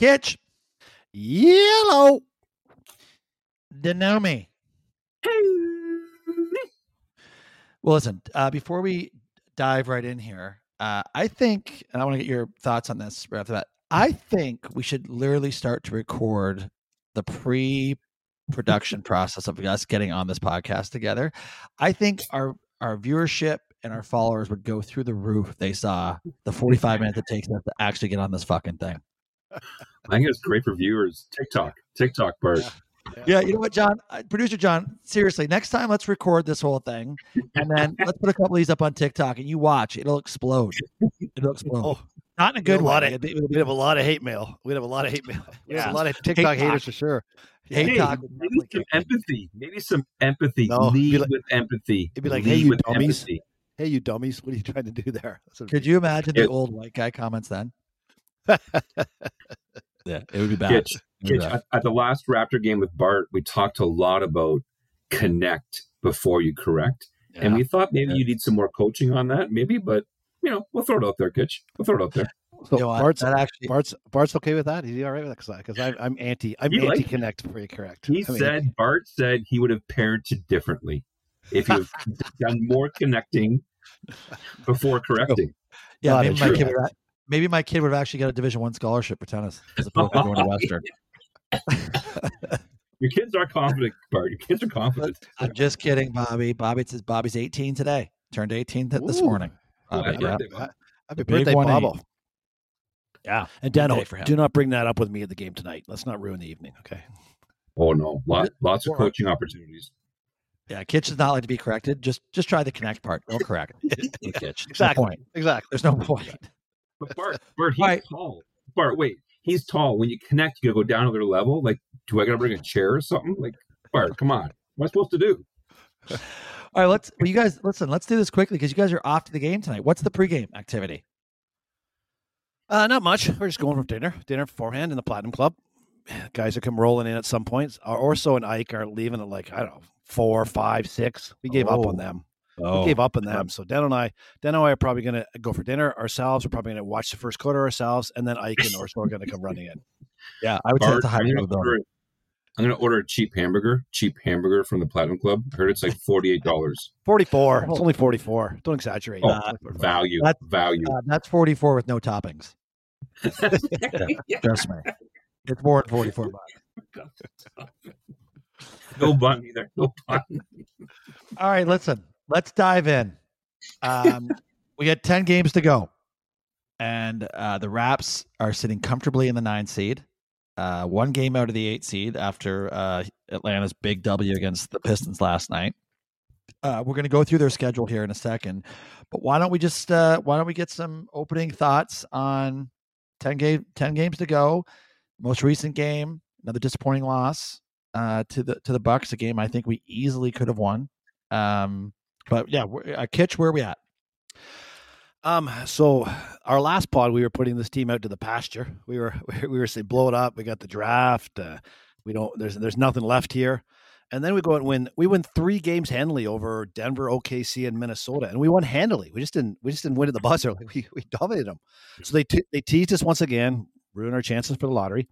Kitch, Yellow. Denomi. Well, listen, uh, before we dive right in here, uh, I think, and I want to get your thoughts on this right off the bat. I think we should literally start to record the pre production process of us getting on this podcast together. I think our our viewership and our followers would go through the roof if they saw the 45 minutes it takes us to actually get on this fucking thing. I think it's great for viewers. TikTok, TikTok, Bart. Yeah. Yeah, you know what, John, uh, producer John, seriously, next time let's record this whole thing and then let's put a couple of these up on TikTok and you watch, it'll explode. It'll explode. Oh, Not in a good a lot way. of- It'd be- it'll be we'd have a lot of hate mail. We'd have a lot of hate mail. We'd have Yeah. a lot of TikTok talk. haters for sure. hate Hey, talk. maybe some empathy. Maybe some empathy. No, Lead like- with empathy. it'd be like, Lead "Hey, you dummies." empathy. Hey, you dummies! What are you trying to do there? Could you imagine the old white guy comments then? Yeah, it would be bad. Kitch, It be Kitch, bad. at, at the last Raptor game with Bart, we talked a lot about connect before you correct. And we thought maybe Yeah. you need some more coaching on that, maybe, but you know, we'll throw it out there, Kitch. We'll throw it out there. So You know? Bart's, actually, Bart's Bart's okay with that? Is he all right with that? Because I'm I'm anti I'm He likes anti connect before you correct. He I mean, said Bart said he would have parented differently if he had done more connecting before correcting. yeah, Not maybe my true kid would, a- maybe my kid would have actually got a Division One scholarship for tennis as opposed to going to Western. Your kids are confident, Bart. Your kids are confident. I'm just kidding, Bobby. Bobby says Bobby's 18 today. Turned 18 th- this morning. Bobby, happy yeah. birthday, Bob. Happy birthday. Bobble. Yeah. And Big Dano, day for him. do not bring that up with me at the game tonight. Let's not ruin the evening. Okay. Oh no, Lot, lots of coaching opportunities. Yeah, Kitch does not like to be corrected. Just just try the connect part. Don't correct. it. Kitch. Exactly. No point. Exactly. There's no point. But Bart, Bart, he's Right. tall. Bart, wait, he's tall. When you connect, you gotta go down another level. Like, do I gotta bring a chair or something? Like, Bart, come on. What am I supposed to do? All right, let's well, you guys listen, let's do this quickly because you guys are off to the game tonight. What's the pregame activity? Uh, not much. We're just going for dinner. Dinner beforehand in the Platinum Club. Guys are come rolling in at some points. Or Orso and Ike are leaving at like, I don't know, four, five, six. We gave up Oh. on them. Oh, We gave up on them. So Dan and I, Dan and I are probably going to go for dinner ourselves. We're probably going to watch the first quarter ourselves, and then Ike and Orso are going to come running in. yeah, I would say Bart, it's a high I'm gonna, order, I'm gonna order a cheap hamburger. Cheap hamburger from the Platinum Club. I heard it's like forty eight dollars. Forty-four. Oh. It's only forty-four. Don't exaggerate. Oh, It's only 44. Value, That- value. Uh, that's 44 with no toppings. Trust me. It's more than 44 bucks. no bun either. No bun. All right, listen, let's dive in. Um, we got 10 games to go, and uh, the Raps are sitting comfortably in the nine seed, uh, one game out of the eight seed after uh, Atlanta's big W against the Pistons last night. Uh, we're going to go through their schedule here in a second, but why don't we just uh, why don't we get some opening thoughts on 10 game 10 games to go most recent game another disappointing loss uh, to the to the Bucks, a game I think we easily could have won. Um, but yeah, uh, Kitch, where are we at? Um, so our last pod, we were putting this team out to the pasture. We were we were saying blow it up. We got the draft. Uh, we don't. There's there's nothing left here. And then we go and win. We win three games handily over Denver, OKC, and Minnesota, and we won handily. We just didn't. We just didn't win at the buzzer. Like we we dominated them. So they they teased us once again, ruin our chances for the lottery.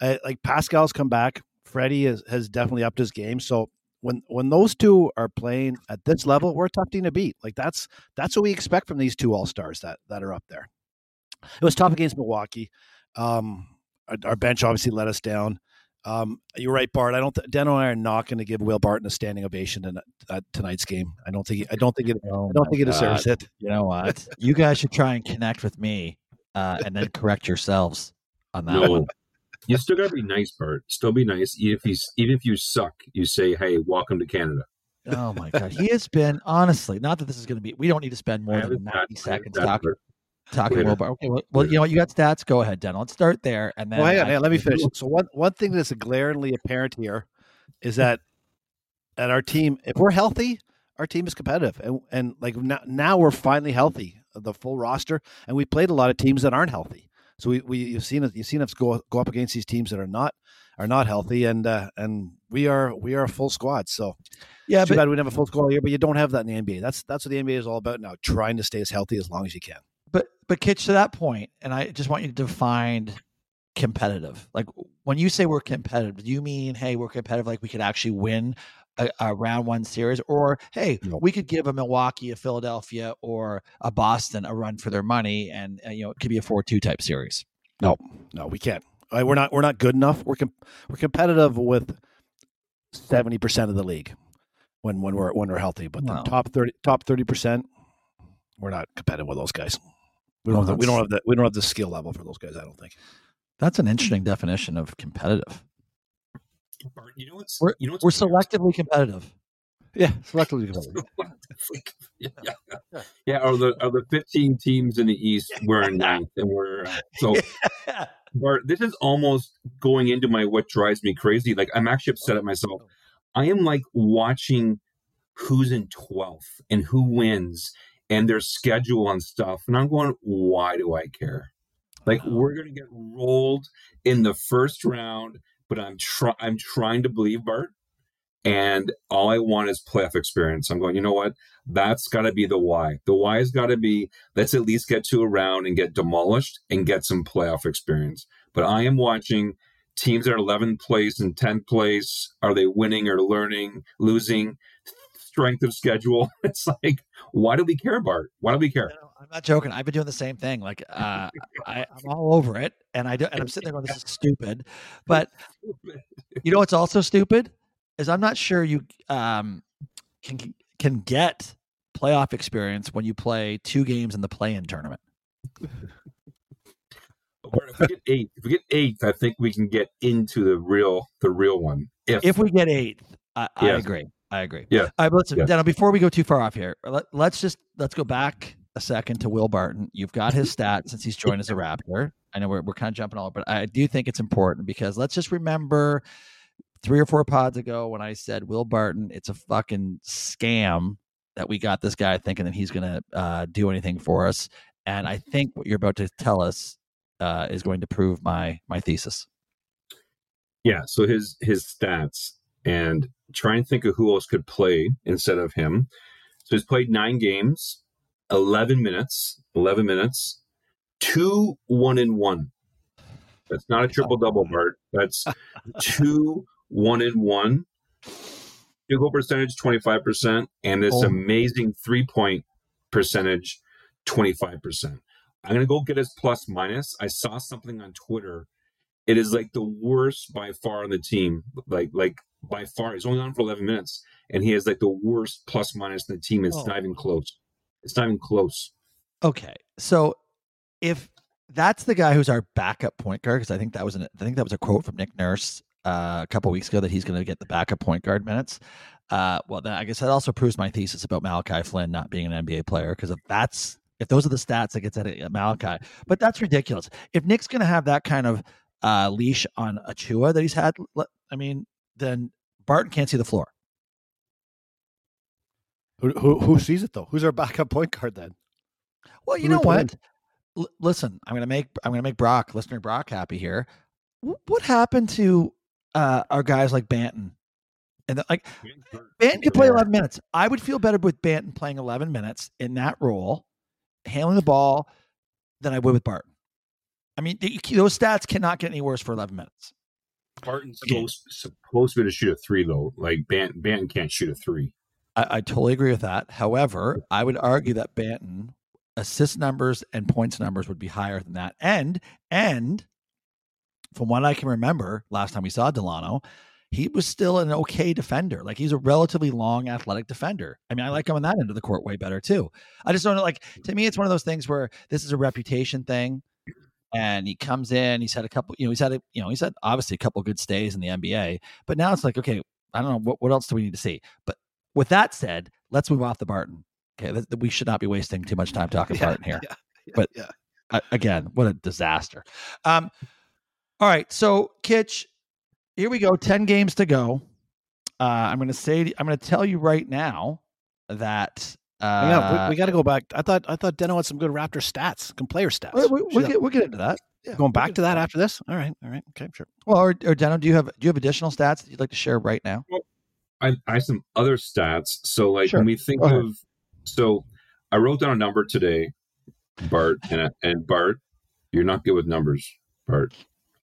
Uh, like Pascal's come back. Freddie has, has definitely upped his game. So when when those two are playing at this level, we're a tough team to beat. Like that's that's what we expect from these two all stars that that are up there. It was tough against Milwaukee. Um, our, our bench obviously let us down. Um, you're right, Bart. I don't. Th- Deno and I are not going to give Will Barton a standing ovation in at tonight's game. I don't think. He, I don't think it. Oh I don't my think he deserves it. You know what? you guys should try and connect with me, uh, and then correct yourselves on that No. one. You still gotta be nice, Bart. Still be nice. Even if you even if you suck, you say, "Hey, welcome to Canada." Oh my God, he has been honestly. Not that this is going to be. We don't need to spend more than ninety stats. I have seconds talking Bart. talking Later. about. Okay, well, well, you know what? You got stats. Go ahead, Den. Let's start there, and then Well, hang on, I- hang on, let me finish. So one one thing that's glaringly apparent here is that at our team, if we're healthy, our team is competitive, and and like now, now we're finally healthy, the full roster, and we played a lot of teams that aren't healthy. So we, we you've seen us you've seen us go go up against these teams that are not are not healthy, and uh, and we are we are a full squad. So yeah, too but bad we a full squad all year, but you don't have that in the NBA. That's that's what the NBA is all about now, trying to stay as healthy as long as you can. but but Kitch, to that point, and I just want you to define competitive? Like when you say we're competitive, do you mean hey we're competitive like we could actually win a, a round one series, or hey we could give a Milwaukee, a Philadelphia, or a Boston a run for their money, and, and you know it could be a four two type series. No, no, we can't. Uh, We're not. We're not good enough. We're com- we're competitive with seventy percent of the league when when we're when we're healthy. But Wow. the top thirty top thirty percent, we're not competitive with those guys. We don't. Oh, have the, we don't have the we don't have the skill level for those guys. I don't think. That's an interesting definition of competitive. Bart, you know what's We're- you know what's We're selectively competitive. Yeah, selectively competitive. yeah, yeah, yeah. yeah. Are the are the fifteen teams in the East we're in ninth, and we're uh, so Bart, this is almost going into my what drives me crazy. Like I'm actually upset at myself. I am like watching who's in 12th and who wins and their schedule and stuff. And I'm going, why do I care? Like we're gonna get rolled in the first round, but I'm try I'm trying to believe Bart. And all I want is playoff experience. I'm going, you know what? That's got to be the why. The why has got to be let's at least get to a round and get demolished and get some playoff experience. But I am watching teams that are 11th place and 10th place. Are they winning or learning, losing? Strength of schedule. It's like, why do we care, Bart? Why do we care? No, I'm not joking. I've been doing the same thing. Like uh, I, I'm all over it, and I do, and I'm sitting there going, "This is stupid." But you know what's also stupid is I'm not sure you um, can can get playoff experience when you play two games in the play-in tournament. If we get eighth, if we get eighth, I think we can get into the real, the real one. If, If we get eighth, I, I agree. I agree. Yeah. All right, but listen, Yeah. Dano, before we go too far off here, let, let's just let's go back a second to Will Barton. You've got his stats since he's joined as a Raptor. I know we're we're kind of jumping all, over, but I do think it's important because let's just remember three or four pods ago when I said Will Barton, it's a fucking scam that we got this guy thinking that he's going to uh, do anything for us. And I think what you're about to tell us uh, is going to prove my my thesis. Yeah, so his his stats and try and think of who else could play instead of him. So he's played nine games, eleven minutes, eleven minutes, two one and one. That's not a triple double, Bart. That's two one and one. Field goal percentage twenty five percent, and this Oh. amazing three point percentage twenty five percent. I'm gonna go get his plus minus. I saw something on Twitter it is like the worst by far on the team. Like like by far, he's only on for 11 minutes, and he has like the worst plus minus in the team. It's Oh. not even close. It's not even close. Okay, so if that's the guy who's our backup point guard, because I think that was an I think that was a quote from Nick Nurse uh, a couple weeks ago that he's going to get the backup point guard minutes. Uh, well, then I guess that also proves my thesis about Malachi Flynn not being an NBA player because if that's if those are the stats that gets at Malachi, but that's ridiculous. If Nick's going to have that kind of uh, leash on Achiuwa that he's had, I mean, then Barton can't see the floor. Who, who who sees it though? Who's our backup point guard then? Well, you Who know what? L- listen, I'm gonna make I'm gonna make Brock, listener Brock, happy here. Wh- What happened to uh, our guys like Banton? And the, like Banton could play 11 minutes. I would feel better with Banton playing 11 minutes in that role, handling the ball, than I would with Barton. I mean, the, those stats cannot get any worse for 11 minutes. Barton's supposed, supposed to be to shoot a three though. Like Bant Banton can't shoot a three. I, I totally agree with that. However, I would argue that Banton assist numbers and points numbers would be higher than that. And and from what I can remember, last time we saw Dalano, he was still an okay defender. Like he's a relatively long, athletic defender. I mean, I like him on that end of the court way better too. I just don't know. Like to me, it's one of those things where this is a reputation thing. And he comes in. He's had a couple. You know, he's had a. You know, he's had obviously a couple good stays in the NBA. But now it's like, okay, I don't know what what else do we need to see. But with that said, let's move off the Barton. Okay, th- th- we should not be wasting too much time talking Barton here. Yeah, yeah, But- yeah. Uh, again, what a disaster. Um, all right, so Kitch, here we go. Ten games to go. Uh, I'm going to say, I'm going to tell you right now that. Uh, yeah, we, we got to go back. I thought I thought Deno had some good Raptor stats, some player stats. we, we, we'll, get, we'll get into that. Yeah, going back to that after this. All right, all right, okay, sure. Well, or, or Deno, do you have do you have additional stats that you'd like to share right now? I, I have some other stats. So like Sure. when we think Go ahead. of so I wrote down a number today, Bart, and and Bart, you're not good with numbers, Bart.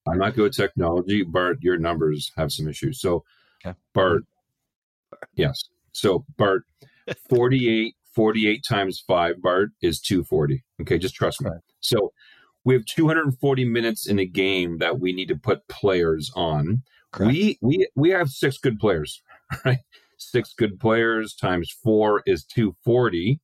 I'm not good with technology. Bart, your numbers have some issues. So, okay. Bart, yes. So, Bart, 48, 48 times five, Bart, is 240. Okay, just trust me. So, we have 240 minutes in a game that we need to put players on. Correct. We we we have six good players, right? Six good players times four is 240.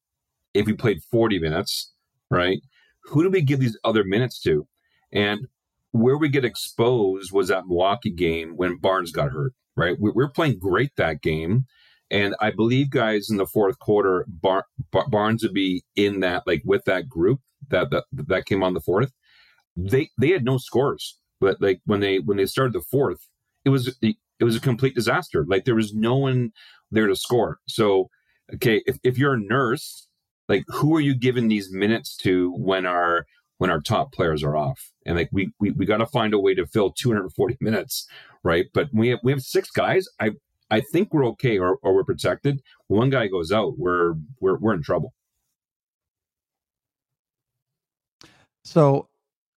If we played 40 minutes, right? Who do we give these other minutes to? And where we get exposed was that Milwaukee game when Barnes got hurt, right? We, we were playing great that game. And I believe, guys, in the fourth quarter, Bar- Bar- Barnes would be in that, like with that group that, that that came on the fourth. They they had no scores, but like when they when they started the fourth, it was it was a complete disaster. Like there was no one there to score. So, okay, if if you're a nurse, like who are you giving these minutes to when our when our top players are off? And like we we, we got to find a way to fill 240 minutes, right? But we have we have six guys. I I think we're okay or, or we're protected. One guy goes out, we're we're we're in trouble. So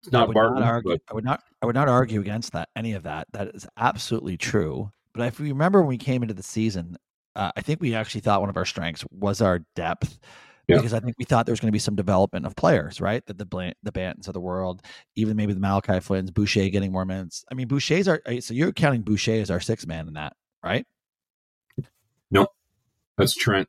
it's not I would Barton, not argue. but I would not. I would not argue against that. Any of that. That is absolutely true. But if we remember when we came into the season, uh, I think we actually thought one of our strengths was our depth. Yeah. Because I think we thought there was going to be some development of players, right? That the Blant, the Bantons of the world, even maybe the Malachi Flynn's, Boucher getting more minutes. I mean, Boucher's our so you're counting Boucher as our sixth man in that, right? No, that's Trent.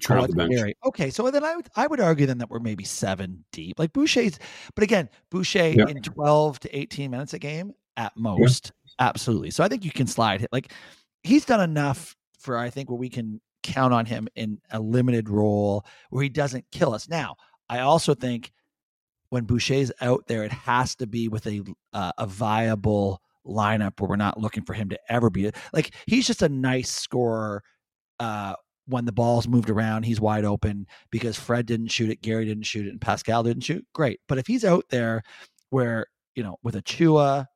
Trent Oh, off the bench. Okay, so then I would I would argue then that we're maybe seven deep. Like Boucher's, but again, Boucher Yeah. in twelve to eighteen minutes a game at most, absolutely. So I think you can slide hit. Like he's done enough for I think where we can count on him in a limited role where he doesn't kill us. Now, I also think when Boucher's out there, it has to be with a uh, a viable lineup where we're not looking for him to ever be like he's just a nice scorer. Uh, when the ball's moved around, he's wide open because Fred didn't shoot it, Gary didn't shoot it, and Pascal didn't shoot. Great, but if he's out there where you know with Achiuwa,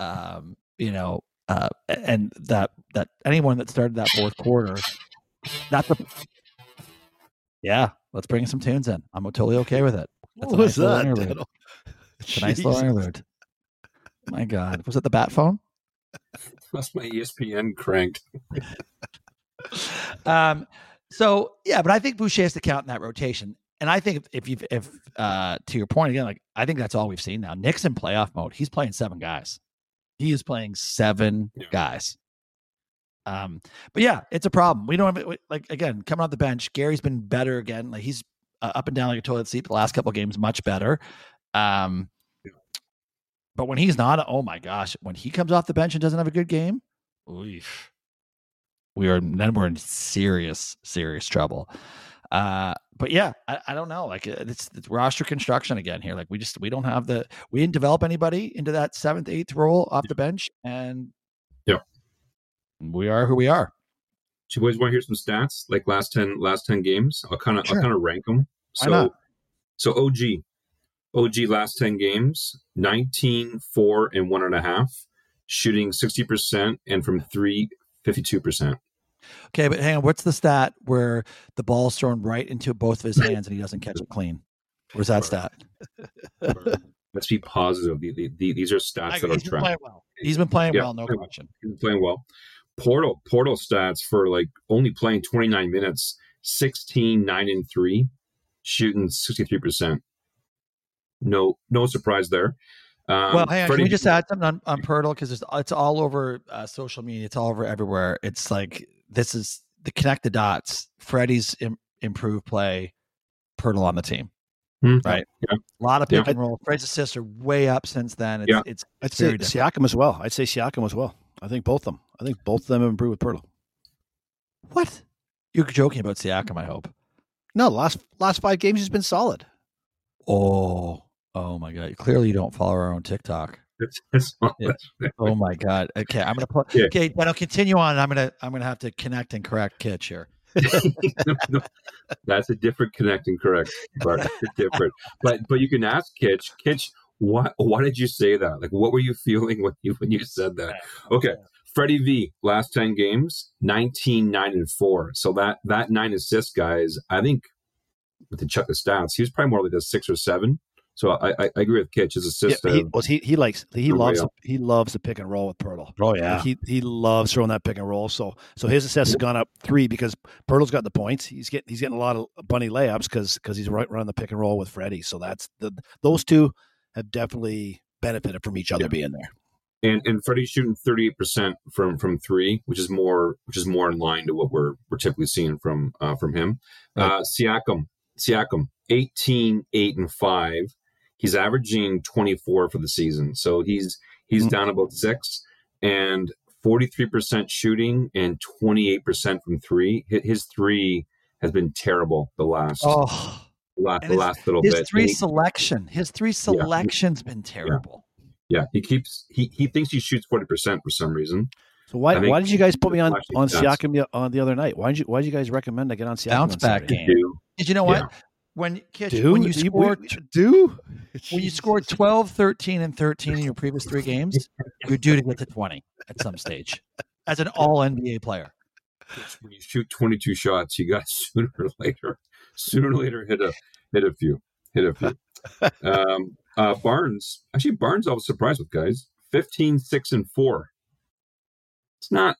um, you know, uh, and that that anyone that started that fourth quarter, that's a yeah. Let's bring some tunes in. I'm totally okay with it. That's What was nice that? It's a nice little interlude. My God, was it the bat phone? That's my ESPN cranked. um, so yeah, but I think Boucher has to count in that rotation. And I think if, you if uh to your point again, like I think that's all we've seen now. Nick's in playoff mode. He's playing seven guys. He is playing seven Yeah. guys. Um, but yeah, it's a problem. We don't have it like again coming off the bench. Gary's been better again. Like he's uh, up and down like a toilet seat the last couple of games, much better. Um, but when he's not, oh my gosh, when he comes off the bench and doesn't have a good game, oof, we are then we're in serious, serious trouble. Uh, but yeah, I, I don't know. Like uh, it's, it's roster construction again here. Like we just we don't have the we didn't develop anybody into that seventh, eighth role off the bench, and Yeah. we are who we are. Do you boys want to hear some stats? Like last ten last ten games? I'll kind of Sure. I'll kind of rank them. So so OG OG last ten games 19 4 and one and a half shooting 60% and from three 52%. Okay, but hang on. What's the stat where the ball's thrown right into both of his hands and he doesn't catch it clean? Where's that stat? Let's be positive. The, the, the, these are stats that are He's been tracked. playing well. He's been playing Yeah, well, no playing well. question. He's playing well. Poeltl Poeltl stats for like only playing 29 minutes, 16, 9 and 3, shooting 63%. No no surprise there. Um, well, hang on. Can we just add something on, on Poeltl because it's all over uh, social media. It's all over everywhere. It's like this is the connect the dots. Freddie's Im- improved play. Poeltl on the team. Hmm. Right. Yeah. A lot of pick Yeah. and roll. Fred's assists are way up since then. It's, Yeah. it's I'd say different. Siakam as well. I'd say Siakam as well. I think both of them. I think both of them have improved with Poeltl. what you're joking about Siakam. I hope. No, last last five games he's been solid. Oh, oh my God! Clearly, you don't follow our own TikTok. That's, Yeah. Oh my God! Okay, I'm gonna put. Yeah. Okay, then I'll continue on. I'm gonna I'm gonna have to connect and correct Kitch here. No, that's a different connecting correct but different but but you can ask kitch kitch why why did you say that like what were you feeling when you when you said that okay freddie v last 10 games 19 9 and 4 so that that nine assists guys i think with the check the stats he was probably more like a six or seven So I, I, I agree with Kitch. His assist. Yeah, he, was he he likes he loves yeah. he loves the pick and roll with Poeltl. Oh yeah, he he loves throwing that pick and roll. So so his assist has gone up three because Poeltl's got the points. He's getting he's getting a lot of bunny layups because because he's right running the pick and roll with Freddie. So that's the those two have definitely benefited from each other Yeah. being there. and and Freddie's shooting thirty eight percent from from three, which is more which is more in line to what we're we're typically seeing from uh, from him. Right. Uh, Siakam, Siakam, 18, 8, and five. He's averaging twenty four for the season, so he's he's Mhm. down about six and forty three percent shooting and twenty eight percent from three. His three has been terrible the last Oh, last the his- last little bit. his three he- selection, his three selections been terrible. yeah, he keeps he he thinks he shoots forty percent for some reason. So why why did you guys put me on on stats. Siakam the, on the other night? Why did you why did you guys recommend I get on Siakam? Bounce on back Saturday? game. Did you know what? Yeah. When Kitch, Do when you Do scored do when you scored 12, 13, and 13 in your previous three games, you're due to get to 20 at some stage as an all NBA player. when you shoot 22 shots, you got sooner or later, sooner or later hit a hit a few, hit a few. um, uh, Barnes, actually, Barnes, I was surprised with guys, 15, six, and four. It's not,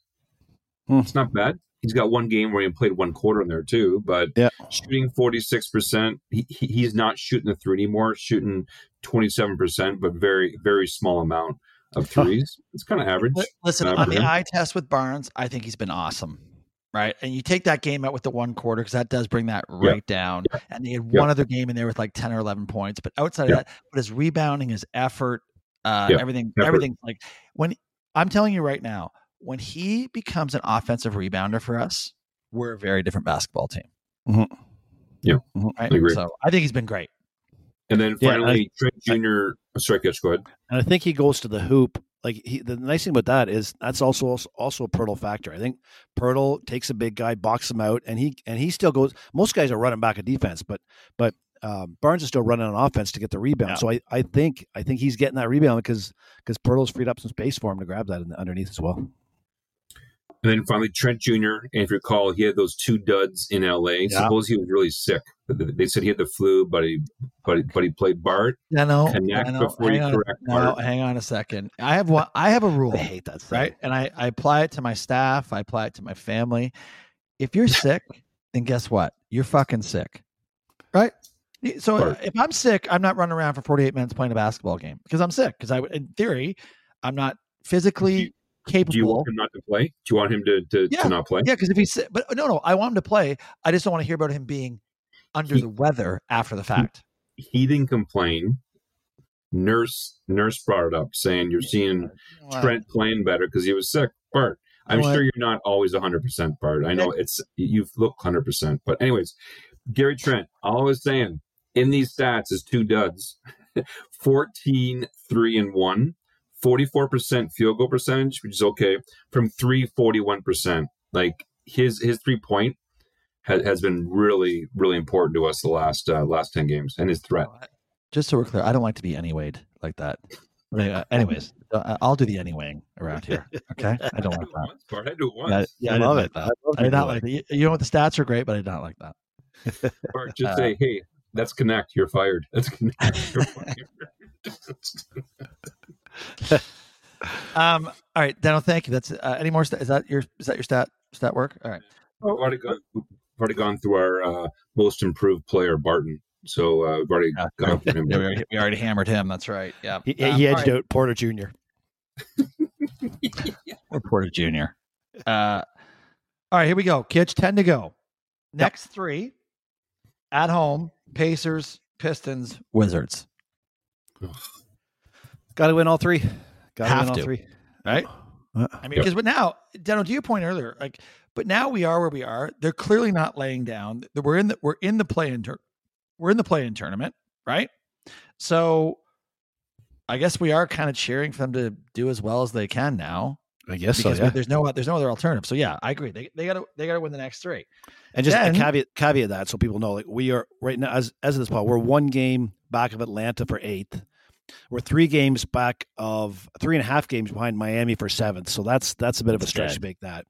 Hmm. it's not bad. He's got one game where he played one quarter in there too, but Yeah. shooting 46 percent. He, he he's not shooting the three anymore. Shooting 27 percent, but very very small amount of Huh. threes. It's kind of average. Li- Listen, on for the him. eye test with Barnes, I think he's been awesome. Right. And you take that game out with the one quarter because that does bring that Yeah. right down. Yeah. And they had Yeah. one other game in there with like 10 or 11 points. But outside Yeah. of that, but his rebounding, his effort, uh, Yeah. everything, Effort. everything like when I'm telling you right now, when he becomes an offensive rebounder for us, we're a very different basketball team. Right. I agree. So I think he's been great. And then Yeah, finally, Trent Jr. oh, sorry, Kitch, go ahead. And I think he goes to the hoop. Like he, the nice thing about that is that's also also- also a Poeltl factor. I think Poeltl takes a big guy, boxes him out, and he and he still goes. Most guys are running back a defense, but but um, Barnes is still running on offense to get the rebound. Yeah. So I, I think I think he's getting that rebound because because Poeltl's freed up some space for him to grab that in the, underneath as well. And then finally, Trent Jr. And if you recall, he had those two duds in LA. Yeah. Suppose he was really sick. They said he had the flu, but he but he, but he played Bart. Yeah, no, Connect I know. before you hang on, correct No, Bart. hang on a second. I have one. I have a rule. I hate that. Thing. right? And I, I apply it to my staff, I apply it to my family. If you're sick, then guess what? You're fucking sick, right? So Right. if I'm sick, I'm not running around for 48 minutes playing a basketball game because I'm sick. Because I, in theory, I'm not physically Do you want him not to play? Do you want him to, to, Yeah. to not play? Yeah, because if he's but no, no, I want him to play. I just don't want to hear about him being under He- the weather after the fact. He didn't complain. Nurse nurse brought it up, saying you're seeing Trent playing better because he was sick. Bart, I'm what? sure you're not always 100 percent, Bart. I know it's you've looked 100 percent, but anyways, Gary Trent. All I was saying in these stats is two duds: 14, three and one, 44 percent field goal percentage, which is okay. From 341%. Like his his three point has, has been really really important to us the last uh, last 10 games, and his threat. Just so we're clear, I don't like to be anywayed like that. But, uh, anyways, uh, I'll do the anywaying around here. Okay, I don't like that. once, Bart. I do it once. Yeah, yeah, I, I love it. that. I love I did not like that. You- You know what? The stats are great, but I did not like that. Bart, just Uh, say, hey, that's connect. You're fired. That's connect. You're fired. Um. All right, Daniel. Thank you. That's uh, any more? St- is that your is that your stat stat work? All right. We've already gone, we've already gone through our uh, most improved player, Barton. So uh, we've already Yeah, gone through him. Yeah, we, already, we already hammered him. That's right. Yeah. He, Um, he edged right. out Porter Jr. Or Porter Jr. Uh, all right, here we go. Kitch, 10 to go. Next three at home Pacers, Pistons, Wizards. Got to win all three. Got to Have win all to. three. Right? Uh, I mean, because but now, Daniel, to your point earlier, like, but now we are where we are. They're clearly not laying down. We're in the we're in the play in tur- we're in the play in tournament, right? So I guess we are kind of cheering for them to do as well as they can now I guess so. because Yeah. there's no there's no other alternative. So yeah, I agree. They they gotta they gotta win the next three. And just Then- a caveat, caveat that so people know, like we are right now as as of this part, we're one game back of Atlanta for eighth. We're three games back of three and a half games behind Miami for seventh. So that's that's a bit of a stretch dead. to make that.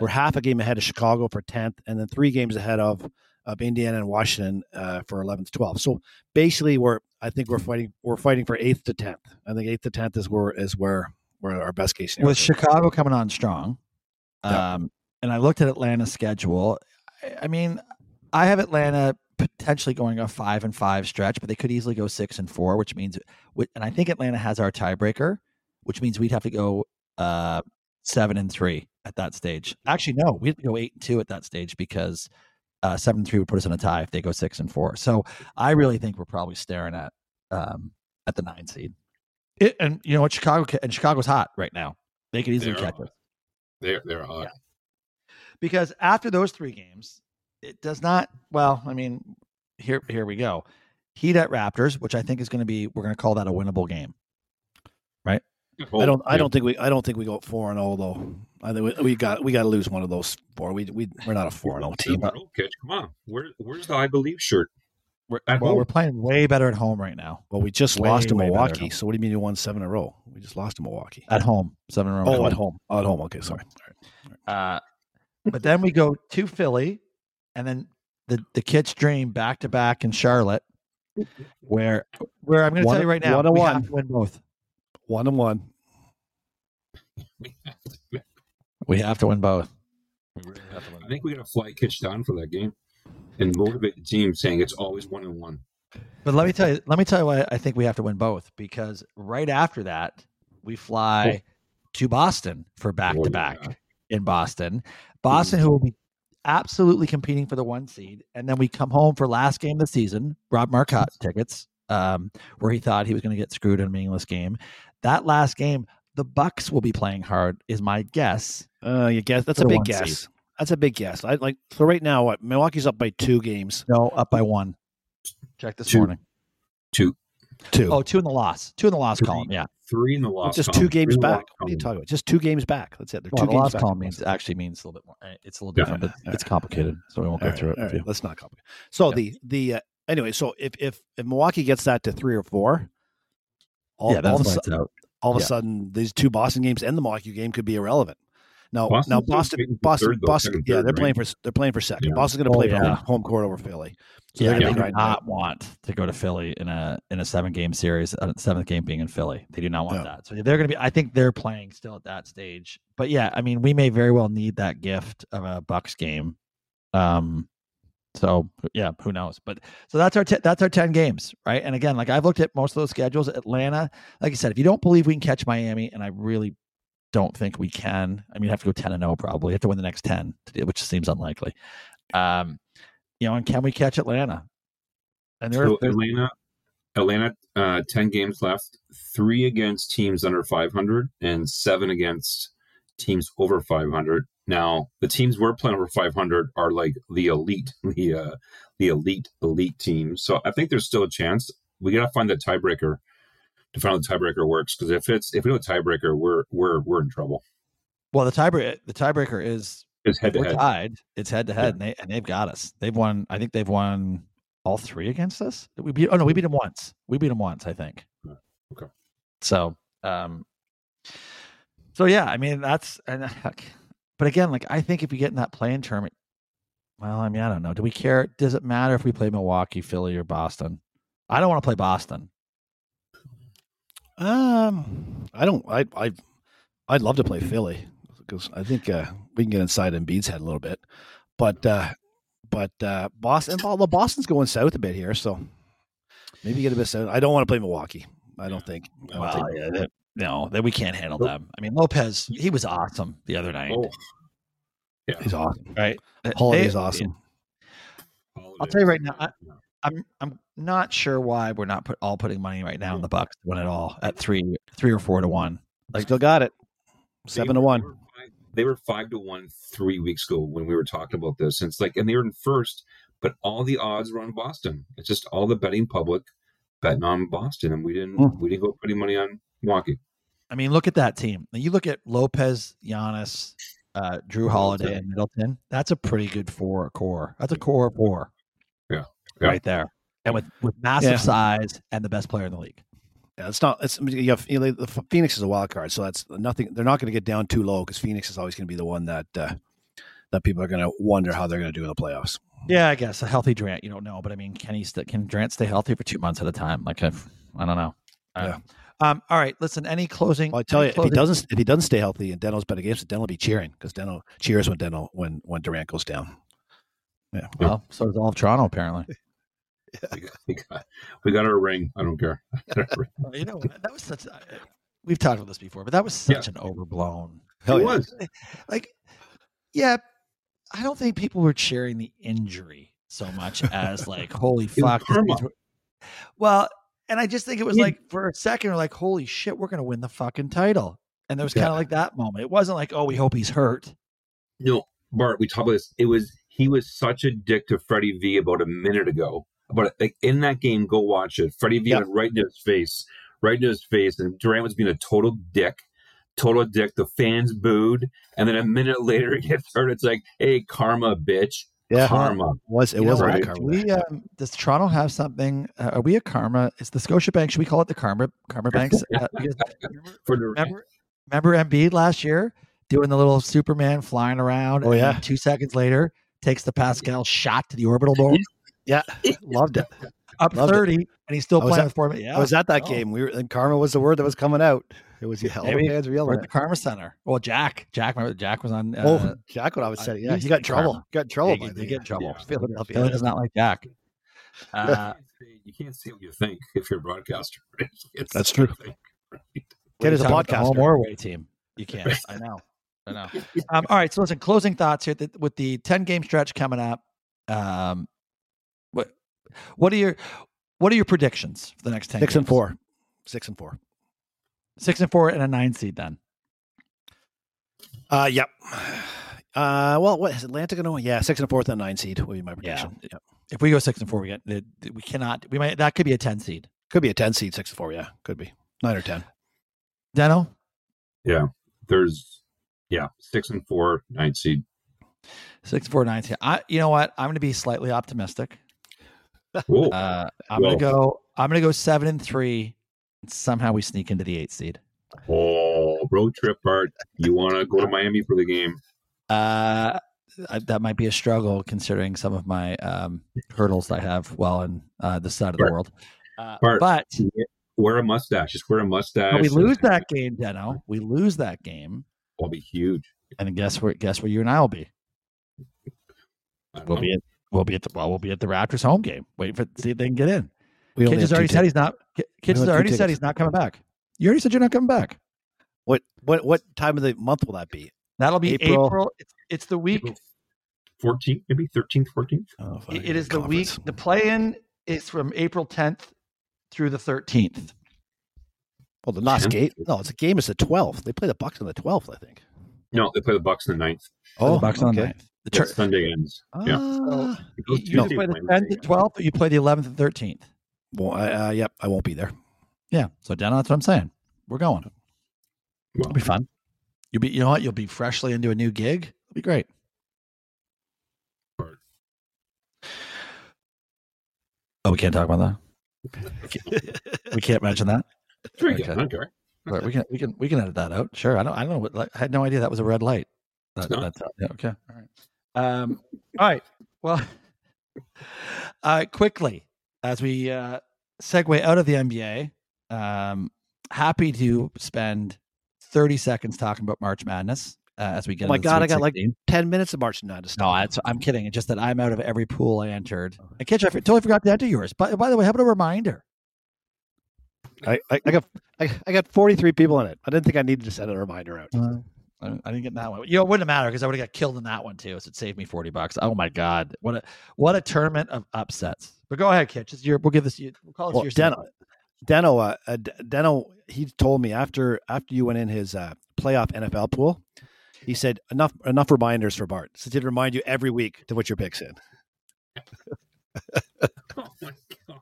We're half a game ahead of Chicago for tenth, and then three games ahead of of Indiana and Washington uh, for 11th, 12th. So basically, we're I think we're fighting we're fighting for eighth to 10th. I think eighth to 10th is where is where where our best case scenario. With Chicago coming on strong, Yeah. um, and I looked at Atlanta's schedule. I, I mean, I have Atlanta potentially going a five and five stretch, but they could easily go six and four, which means, and I think Atlanta has our tiebreaker, which means we'd have to go uh, seven and three at that stage. Actually, no, we have to go eight and two at that stage because uh, seven and three would put us in a tie if they go six and four. So I really think we're probably staring at um, at the nine seed. It, and you know what, Chicago ca- and Chicago's hot right now. They could easily They're catch us They're they're hot. because after those three games, it does not. Well, I mean, here here we go. Heat at Raptors, which I think is going to be. We're going to call that a winnable game. Right? I don't I don't think we I don't think we go four and zero though. I think we, we got we got to lose one of those four. We we we're not a four and zero team. Okay, come on. Where where's the I believe shirt? We're, well, home. we're playing way better at home right now. Well, we just Way, lost to Milwaukee. So what do you mean you won seven in a row? We just lost to Milwaukee. At home, seven in a row. Oh, at home. Oh, at home. Okay, sorry. Uh, but then we go to Philly, and then the the Kit's dream back to back in Charlotte, mm-hmm. where where I'm going to tell you right now, one and we one. have to win both. One and one. We have to win both. I think we got to fly Kitch down for that game and motivate the team, saying it's always one and one. But let me tell you, let me tell you why I think we have to win both because right after that we fly to Boston for back to oh, back Oh, in Boston. Boston, who will be absolutely competing for the one seed, and then we come home for last game of the season. Rob Marcotte tickets, um, where he thought he was going to get screwed in a meaningless game. That last game, the Bucks will be playing hard, is my guess. Uh, you guess that's a big guess. seed. That's a big guess. I like so right now. What Milwaukee's up by two games. No, up by one. Check this Two. morning. Two, Two. Oh, two in the loss. Two in the loss Three. column. Yeah. Three in the loss. just column, two games three in the back. What are you talking about? Just two games back. That's it. They're Well, two the games loss back. column means actually means a little bit more. It's a little Yeah. different, but Yeah. it's complicated, so we won't go All right, through it. all with you. right, let's not complicate. So Yeah. the the uh, anyway. So if if if Milwaukee gets that to three or four, all, yeah, all, that's of a, lights su- out. all of a Yeah. sudden these two Boston games and the Milwaukee game could be irrelevant. Now Boston's now still Boston Boston third, though, Boston second, yeah they're right? playing for they're playing for second. Yeah. Boston's going to Oh, play for yeah. home, home court over Philly. So yeah, they're they going do to not want to go to Philly in a in a seven game series. Uh, seventh game being in Philly, they do not want No. that. So they're going to be. I think they're playing still at that stage. But yeah, I mean, we may very well need that gift of a Bucks game. Um, so yeah, who knows? But so that's our t- that's our ten games, right? And again, like I've looked at most of those schedules. Atlanta, like I said, if you don't believe we can catch Miami, and I really don't think we can. I mean, you have to go ten and zero probably. You have to win the next ten, to do- which seems unlikely. Um, you know, and can we catch Atlanta? And there, So there's Atlanta, Atlanta, uh, ten games left. Three against teams under 500, and seven against teams over 500. Now, the teams we're playing over 500 are like the elite, the uh, the elite, elite teams. So I think there's still a chance. We got to find that tiebreaker to find out the tiebreaker works. Because if it's if we don't a tiebreaker, we're we're we're in trouble. well, the tiebreaker the tiebreaker is It's head to we're head. tied. It's head to head, and they and they've got us. They've won. I think they've won all three against us. We beat. Oh no, we beat them once. We beat them once. I think. Okay. So, um, so yeah, I mean that's and but again, like I think if we get in that play-in tournament, well, I mean I don't know. Do we care? Does it matter if we play Milwaukee, Philly, or Boston? I don't want to play Boston. Um, I don't. I I I'd love to play Philly because I think uh, we can get inside Embiid's head a little bit, but uh, but uh, Boston. Although Boston's going south a bit here, so maybe get a bit south. I don't want to play Milwaukee. I don't think. I don't Well, think yeah, that, no, that we can't handle Nope. them. I mean, Lopez, he was awesome the other night, Oh, yeah. he's awesome. right? Holiday's They- awesome. I'll tell you right now, I- I'm I'm not sure why we're not put all putting money right now in the Bucks to win it all at three three or four to one. Like, still got it. Seven to They one. were five- They were five to one three weeks ago when we were talking about this. And it's like, and they were in first, but all the odds were on Boston. It's just all the betting public betting on Boston, and we didn't. Hmm. We didn't go putting money on Milwaukee. I mean, look at that team. Now, You look at Lopez, Giannis, uh, Jrue Holiday, and Middleton. That's a pretty good four core. That's a core four. Yeah. Yeah. right there, and with with massive Yeah. size and the best player in the league. Yeah, it's not. It's you have you know, the Phoenix is a wild card, so that's nothing. They're not going to get down too low because Phoenix is always going to be the one that uh, that people are going to wonder how they're going to do in the playoffs. Yeah, I guess a healthy Durant. You don't know, but I mean, can he st- can Durant stay healthy for two months at a time? Like, if, I don't know. I don't Yeah. know. Um, all right, listen. Any closing? Well, I tell you, if he doesn't, if he doesn't stay healthy and Deno's better games, Deno will be cheering because Deno cheers when Deno when when Durant goes down. Yeah. Well, so does all of Toronto apparently. We got, we got, we got our ring. I don't care. You know, that was such. uh, We've talked about this before, but that was Yeah. such an overblown. Hell it yeah. was. Like, yeah, I don't think people were cheering the injury so much as like, holy fuck. this karma. means we're- Well, and I just think it was Yeah. like for a second, we're like, holy shit, we're gonna win the fucking title. And there was kind of like that moment. It wasn't like, oh, we hope he's hurt. No, Bart, we talked about this. It was he was such a dick to Freddie V about a minute ago. But like in that game, go watch it. Freddie V Yeah. went right into his face, right into his face, and Durant was being a total dick, total dick. The fans booed, and then a minute later he gets hurt. It's like, hey, karma, bitch, Yeah, karma. was it You was a right. karma. We um, does Toronto have something? Uh, are we a karma? Is the Scotia Bank? Should we call it the Karma Karma Banks? Uh, because remember, For Durant. remember, remember Embiid last year doing the little Superman flying around. Oh, yeah. then two seconds later takes the Pascal shot to the orbital ball, Yeah, loved it. up Loved it. thirty, and he's still playing at- with four minutes. Yeah, I was at that Oh. game. We were and karma was the word that was coming out. It was hell of Maybe. hands We're yelling. at the Karma Center. Well, Jack, Jack, remember Jack was on. Uh, oh, Jack, what I was I saying. Yeah, he got in trouble. Karma. Got in trouble. They by get- they get in trouble. Yeah. Philadelphia. Philly does not like Jack. Uh, you can't say what you think if you're a broadcaster. It's- That's true. What Kid are is a talking about, the home podcaster. or away team. You can't. I know. I know. Um, all right. So listen, closing thoughts here that with the 10 game stretch coming up. Um, what what are your what are your predictions for the next 10 Six and four. Six and four. Six and four and a nine seed then. Uh, yep. Uh, well, what is Atlanta going to? Yeah, six and a fourth and a nine seed would be my prediction. Yeah. If we go six and four, we get we cannot we might that could be a 10 seed. Could be a ten seed, six and four. Yeah, could be nine or ten. Deno, Yeah. There's, yeah, six and four, nine seed. six, four, nine seed. I you know what? I'm gonna be slightly optimistic. Whoa. Uh I'm Well- gonna go I'm gonna go seven and three. And somehow we sneak into the eight seed. oh, road trip, Bart. You want to go to Miami for the game? Uh, I, that might be a struggle considering some of my um, hurdles I have while in uh, this side of the world. Uh, Bart. but Wear a mustache. Just wear a mustache. we lose that game, Deno. We lose that game, Will be huge. and guess where? Guess where you and I will be? We'll know. be at we'll be at the well, we'll be at the Raptors home game. Wait for see if they can get in. We only Kitch has already said tickets. he's not. Ki- Kitch has only have two already said he's not coming back. You already said you're not coming back. What what what time of the month will that be? That'll be April. April. It's, it's the week. 14th, maybe 13th, 14th. Oh, It, get it a is the week. The play-in is from April 10th through the 13th. Well, the last game. No, it's a game. Is the twelfth. They play the Bucks on the twelfth, I think. No, they play the Bucks in the 9th. the Bucks on the okay. 9th. The Yeah, tur- Sunday ends. yeah. Ah. It goes you either play the 10th and 12th, or you play the 11th and 13th. well, I, uh, yep, I won't be there. Yeah. So, Dana, that's what I'm saying. We're going. Well, It'll be fun. You'll be, you know what? You'll be freshly into a new gig. It'll be great. Oh, we can't talk about that. We can't mention that. Sure you Okay. Can. I don't care. But we can, we can, we can edit that out. Sure. I don't, I don't know. What, like, I had no idea that was a red light. That, that's, yeah, okay. All right. Um, all right. Well, uh, quickly as we uh, segue out of the NBA, um, happy to spend 30 seconds talking about March Madness uh, as we get. Oh my God, I got, like, Ten minutes of March Madness. No, that's, I'm kidding. It's just that I'm out of every pool I entered. I catch. I totally forgot to enter yours. But by the way, how about a reminder? I, I, I got I, I got forty three people in it. I didn't think I needed to send a reminder out. Uh, I, I didn't get in that one. You know, it wouldn't matter because I would have got killed in that one too. So it saved me forty bucks. Oh my god, what a what a tournament of upsets. But go ahead, Kitch. It's your, we'll give this. You, we'll call it Well, your Deno, Deno, uh, uh, Deno, he told me after after you went in his uh, playoff NFL pool, he said enough enough reminders for Bart. So he'd remind you every week to put your picks in. Oh my God.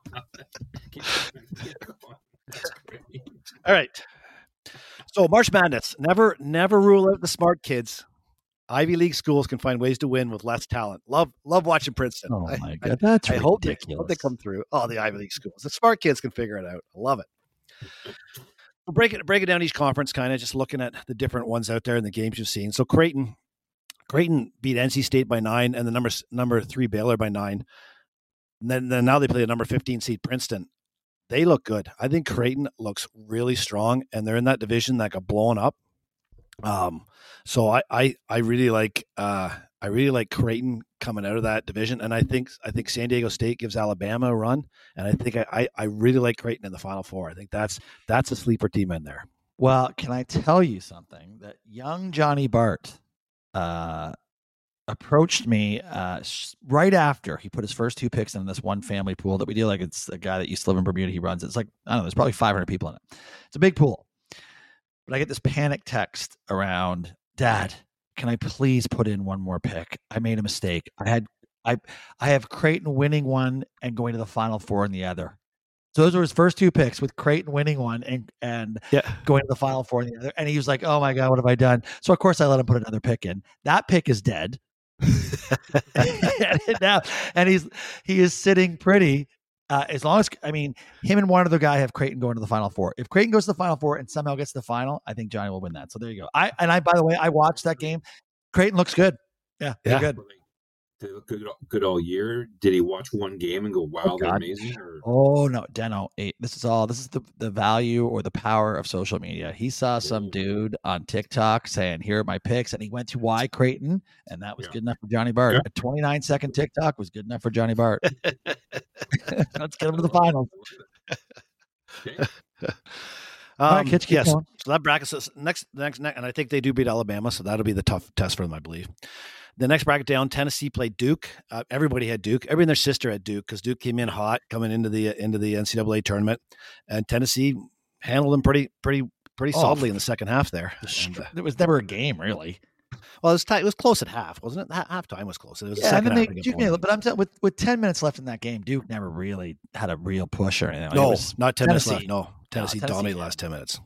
All right. So March Madness. Never never rule out the smart kids. Ivy League schools can find ways to win with less talent. Love love watching Princeton. Oh my I- god, that's I hope they, hope they come through. Oh, the Ivy League schools. The smart kids can figure it out. I love it. We'll break it break it down each conference, kind of just looking at the different ones out there and the games you've seen. So Creighton, Creighton beat NC State by nine, and the number number three Baylor by nine. And then, then now they play the number fifteen seed Princeton. They look good. I think Creighton looks really strong, and they're in that division that got blown up. Um, so I I, I really like uh, I really like Creighton coming out of that division, and I think I think San Diego State gives Alabama a run, and I think I, I, I really like Creighton in the Final Four. I think that's that's a sleeper team in there. Well, can I tell you something that young Johnny Bart uh, approached me uh, right after he put his first two picks in this one family pool that we do. Like it's a guy that used to live in Bermuda. He runs. It's like I don't know. There's probably 500 people in it. It's a big pool. But I get this panic text around, Dad, can I please put in one more pick? I made a mistake. I had I I have Creighton winning one and going to the final four in the other. So those were his first two picks with Creighton winning one and and yeah. going to the final four in the other. And he was like, Oh my God, what have I done? So of course I let him put another pick in. That pick is dead. and now and he's he is sitting pretty uh, as long as I mean him and one other guy have Creighton going to the final four. If Creighton goes to the final four and somehow gets to the final, I think Johnny will win that. So there you go. I and I by the way, I watched that game. Creighton looks good. Yeah, yeah. good good, good all year? Did he watch one game and go, oh, "Wow, oh, they're amazing"? Or? Oh no, Deno. This is all. This is the the value or the power of social media. He saw some dude on TikTok saying, "Here are my picks," and he went to Y Creighton, and that was yeah. good enough for Johnny Bart. Yeah. A 29 second TikTok was good enough for Johnny Bart. Let's get him to the finals. Okay. Um, right, Kitch, yes. So that bracket says next, next, next, and I think they do beat Alabama, so that'll be the tough test for them, I believe. The next bracket down, Tennessee played Duke. Uh, everybody had Duke. Everybody and their sister had Duke because Duke came in hot coming into the into the NCAA tournament, and Tennessee handled them pretty pretty pretty oh, solidly in the second half. There, and, uh, it was never a game really. Well, it was tight. It was close at half, wasn't it? Half time was close. It was yeah, and then they, Duke but I'm telling with with ten minutes left in that game, Duke never really had a real push or anything. No, not ten Tennessee. minutes left. No, Tennessee, no, Tennessee dominated last ten minutes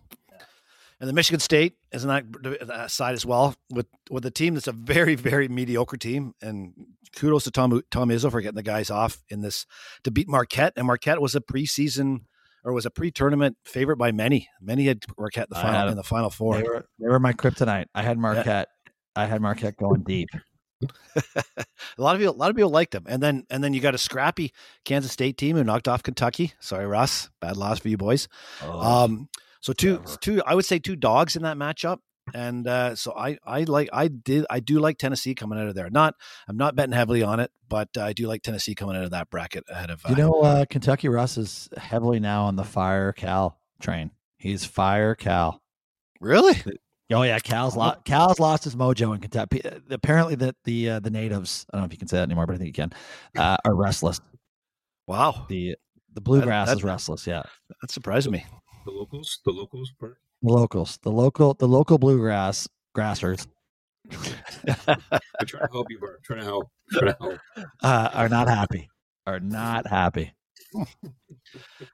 and the Michigan State is on that side as well with with a team that's a very very mediocre team. And kudos to Tom Tom Izzo for getting the guys off in this to beat Marquette. And Marquette was a preseason or was a pre-tournament favorite by many. Many had Marquette in the final in the final four. They were, they were my kryptonite. I had Marquette. Yeah. I had Marquette going deep. a lot of people, a lot of people liked them, and then and then you got a scrappy Kansas State team who knocked off Kentucky. Sorry, Russ, bad loss for you boys. Oh. Um, so two, two, I would say two dogs in that matchup. And uh, so I, I like, I did, I do like Tennessee coming out of there. Not, I'm not betting heavily on it, but I do like Tennessee coming out of that bracket ahead of. Uh, you know, uh, Kentucky Russ is heavily now on the fire Cal train. He's fire Cal. Really? Oh yeah, Cal's lost. Cal's lost his mojo in Kentucky. Uh, apparently, that the uh, the natives. I don't know if you can say that anymore, but I think you can. Uh, are restless. Wow. The the bluegrass that, that, is restless. Yeah, that surprised me the locals, the locals part. The locals, the local, the local bluegrass grassers. I'm trying to help you, Bart. Trying to help. Trying to help. Uh, are not happy. Are not happy. All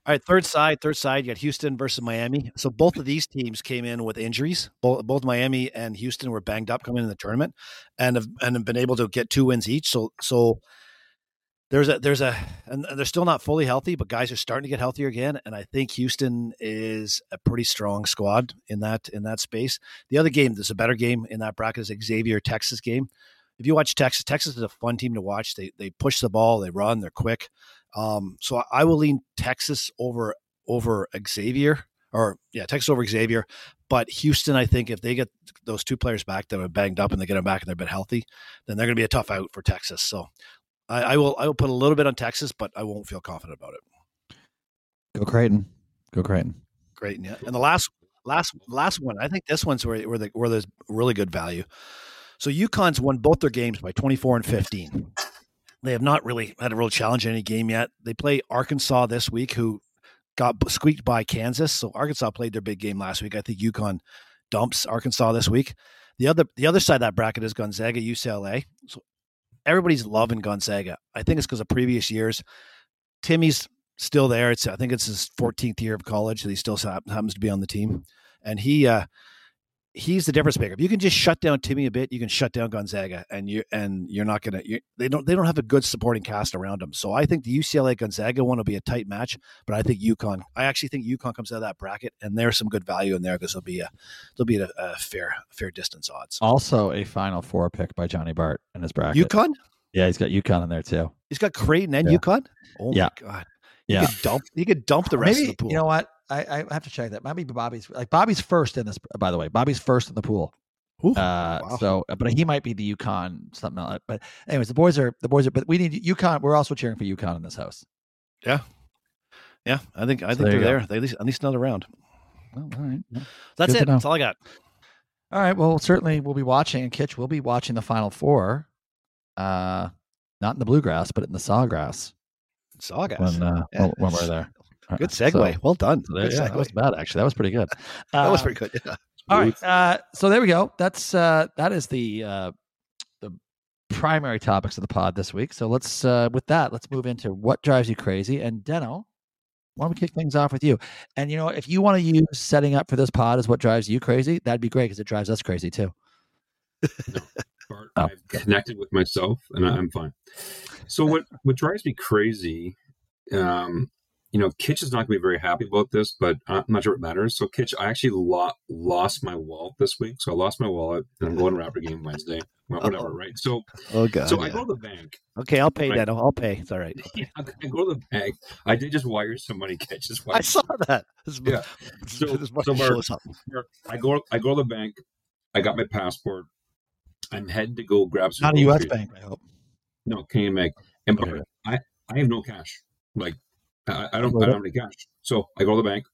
right, third side, third side. You got Houston versus Miami. So both of these teams came in with injuries. Both, both Miami and Houston were banged up coming in the tournament, and have and have been able to get two wins each. So so there's a there's a and they're still not fully healthy, but guys are starting to get healthier again. And I think Houston is a pretty strong squad in that in that space. The other game, there's a better game in that bracket is Xavier Texas game. If you watch Texas, Texas is a fun team to watch. They they push the ball, they run, they're quick. Um, so I will lean Texas over over Xavier or yeah, Texas over Xavier. But Houston, I think if they get those two players back that are banged up and they get them back and they're a bit healthy, then they're going to be a tough out for Texas. So I, I, will I will put a little bit on Texas, but I won't feel confident about it. Go Creighton. Go Creighton. Creighton, yeah. And the last last last one, I think this one's where where, the, where there's really good value. So UConn's won both their games by 24 and 15. They have not really had a real challenge in any game yet. They play Arkansas this week, who got squeaked by Kansas. So Arkansas played their big game last week. I think UConn dumps Arkansas this week. The other the other side of that bracket is Gonzaga, UCLA. So everybody's loving Gonzaga. I think it's because of previous years. Timme's still there. It's I think it's his 14th year of college that he still happens to be on the team, and he uh, he's the difference maker. If you can just shut down Timme a bit, you can shut down Gonzaga, and you and you're not gonna. you they don't they don't have a good supporting cast around them. So I think the UCLA Gonzaga one will be a tight match, but I think UConn. I actually think UConn comes out of that bracket, and there's some good value in there because there'll be a there'll be a, a fair fair distance odds. Also, a Final Four pick by Johnny Bart in his bracket. UConn. Yeah, he's got UConn in there too. He's got Creighton and Yeah. UConn. Oh Yeah. my god. He Yeah. could dump. He could dump the rest Maybe of the pool. you know what? I, I have to check that. Maybe Bobby's like Bobby's first in this. By the way, Bobby's first in the pool. Ooh, Uh, wow. So, but he might be the UConn something. Like But anyways, the boys are the boys are. But we need UConn. We're also cheering for UConn in this house. yeah, yeah. I think I So think they're there. They at least at least another round. Well, all right. Well, That's Good it. That's all I got. All right. Well, certainly we'll be watching, and Kitch will be watching the Final Four. Uh, not in the bluegrass, but in the sawgrass Sawgrass. when uh, Yeah. when, when we're there. Good So- segue. well done. so there- Good yeah, that was bad actually. That was pretty good. That was Uh, pretty good. Yeah. All right. Uh, so there we go. That's uh, that is the uh, the primary topics of the pod this week. So let's uh, with that, let's move into what drives you crazy. And Deno, why don't we kick things off with you? And you know, if you want to use setting up for this pod as what drives you crazy, that'd be great because it drives us crazy too. Bart, Oh, I've connected with myself and I'm fine. So what what drives me crazy, um, you know, Kitch is not going to be very happy about this, but I'm not sure it matters. So Kitch, I actually lo- lost my wallet this week. So I lost my wallet, and I'm going to Raptor game Wednesday. Well, whatever, Uh-oh. right? So Oh god. so I go to the bank. Okay, I'll pay Right. that. I'll pay. It's all right. Yeah, I go to the bank. I did just wire some money. Kitch just I wire. saw that. This, Yeah. this, So- this so Mark-. I go. I go to the bank. I got my passport. I'm heading to go grab some. Not a U.S. bank, I hope. No, Canadian Bank. And Okay. I, I have no cash. Like I, I don't I don't have any cash. So I go to the bank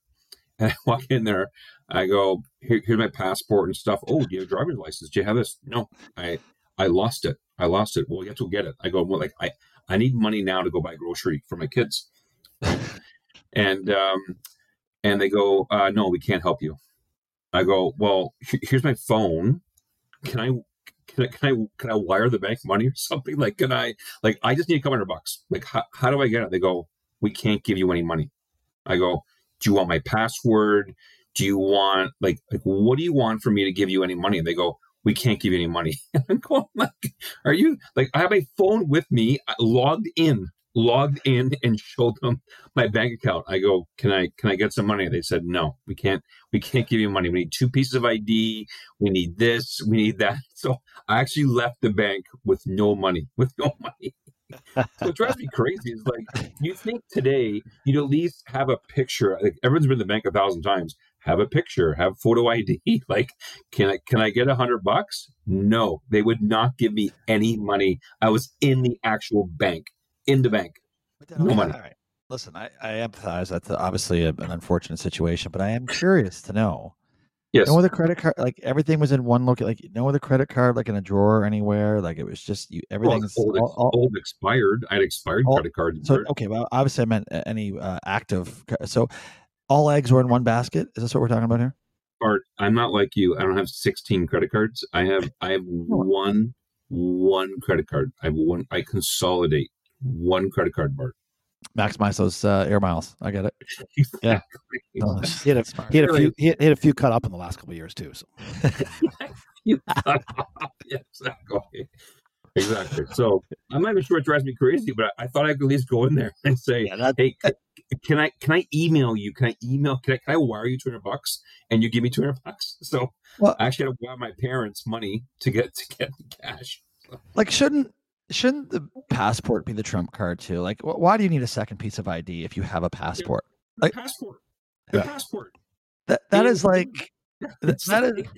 and I walk in there. I go, Here, here's my passport and stuff. Oh, do you have a driver's license? Do you have this? No. I I lost it. I lost it. Well, you have to get it. I go, well, like I, I need money now to go buy grocery for my kids. and um and they go, uh, no, we can't help you. I go, well, here's my phone. Can I can I, can I can I wire the bank money or something? Like, can I like I just need a couple hundred bucks. Like, how, how do I get it? They go, we can't give you any money. I go, do you want my password? Do you want like like what do you want for me to give you any money? And they go, we can't give you any money. I'm going like, are you like I have a phone with me, logged in, logged in, and showed them my bank account. I go, can I can I get some money? They said, no, we can't we can't give you money. We need two pieces of ID. We need this. We need that. So I actually left the bank with no money, with no money. So it drives me crazy. It's like you think today you'd at least have a picture. Like everyone's been to the bank a thousand times. Have a picture. Have photo ID. Like, can I can I get a hundred bucks? No, they would not give me any money. I was in the actual bank, in the bank. No money. All right. Listen, I, I empathize. That's obviously a, an unfortunate situation, but I am curious to know. Yes. No other credit card, like everything was in one look. Like no other credit card, like in a drawer anywhere. Like it was just you. Well, old, all, all- old expired. I had expired all- credit cards. so okay. Well, obviously I meant any uh, active. So all eggs were in one basket. Is this what we're talking about here? Bart, I'm not like you. I don't have 16 credit cards. I have I have one one credit card. I have one. I consolidate one credit card, Bart. Maximize those uh, air miles. I get it. Yeah. No, He had a, he had a few. He had, he had a few cut up in the last couple of years too. So You got off. Yeah, exactly. Exactly. So I'm not even sure it drives me crazy, but I, I thought I could at least go in there and say, yeah, that, "Hey, can I can I email you? Can I email? Can I, can I wire you 200 bucks and you give me 200 bucks?" So Well- I actually had to wire my parents money to get to get the cash. Like shouldn't shouldn't the passport be the trump card too? Like wh- why do you need a second piece of ID if you have a passport? The Like- passport. The Yeah. passport. That that Yeah. is like Th- that is- like-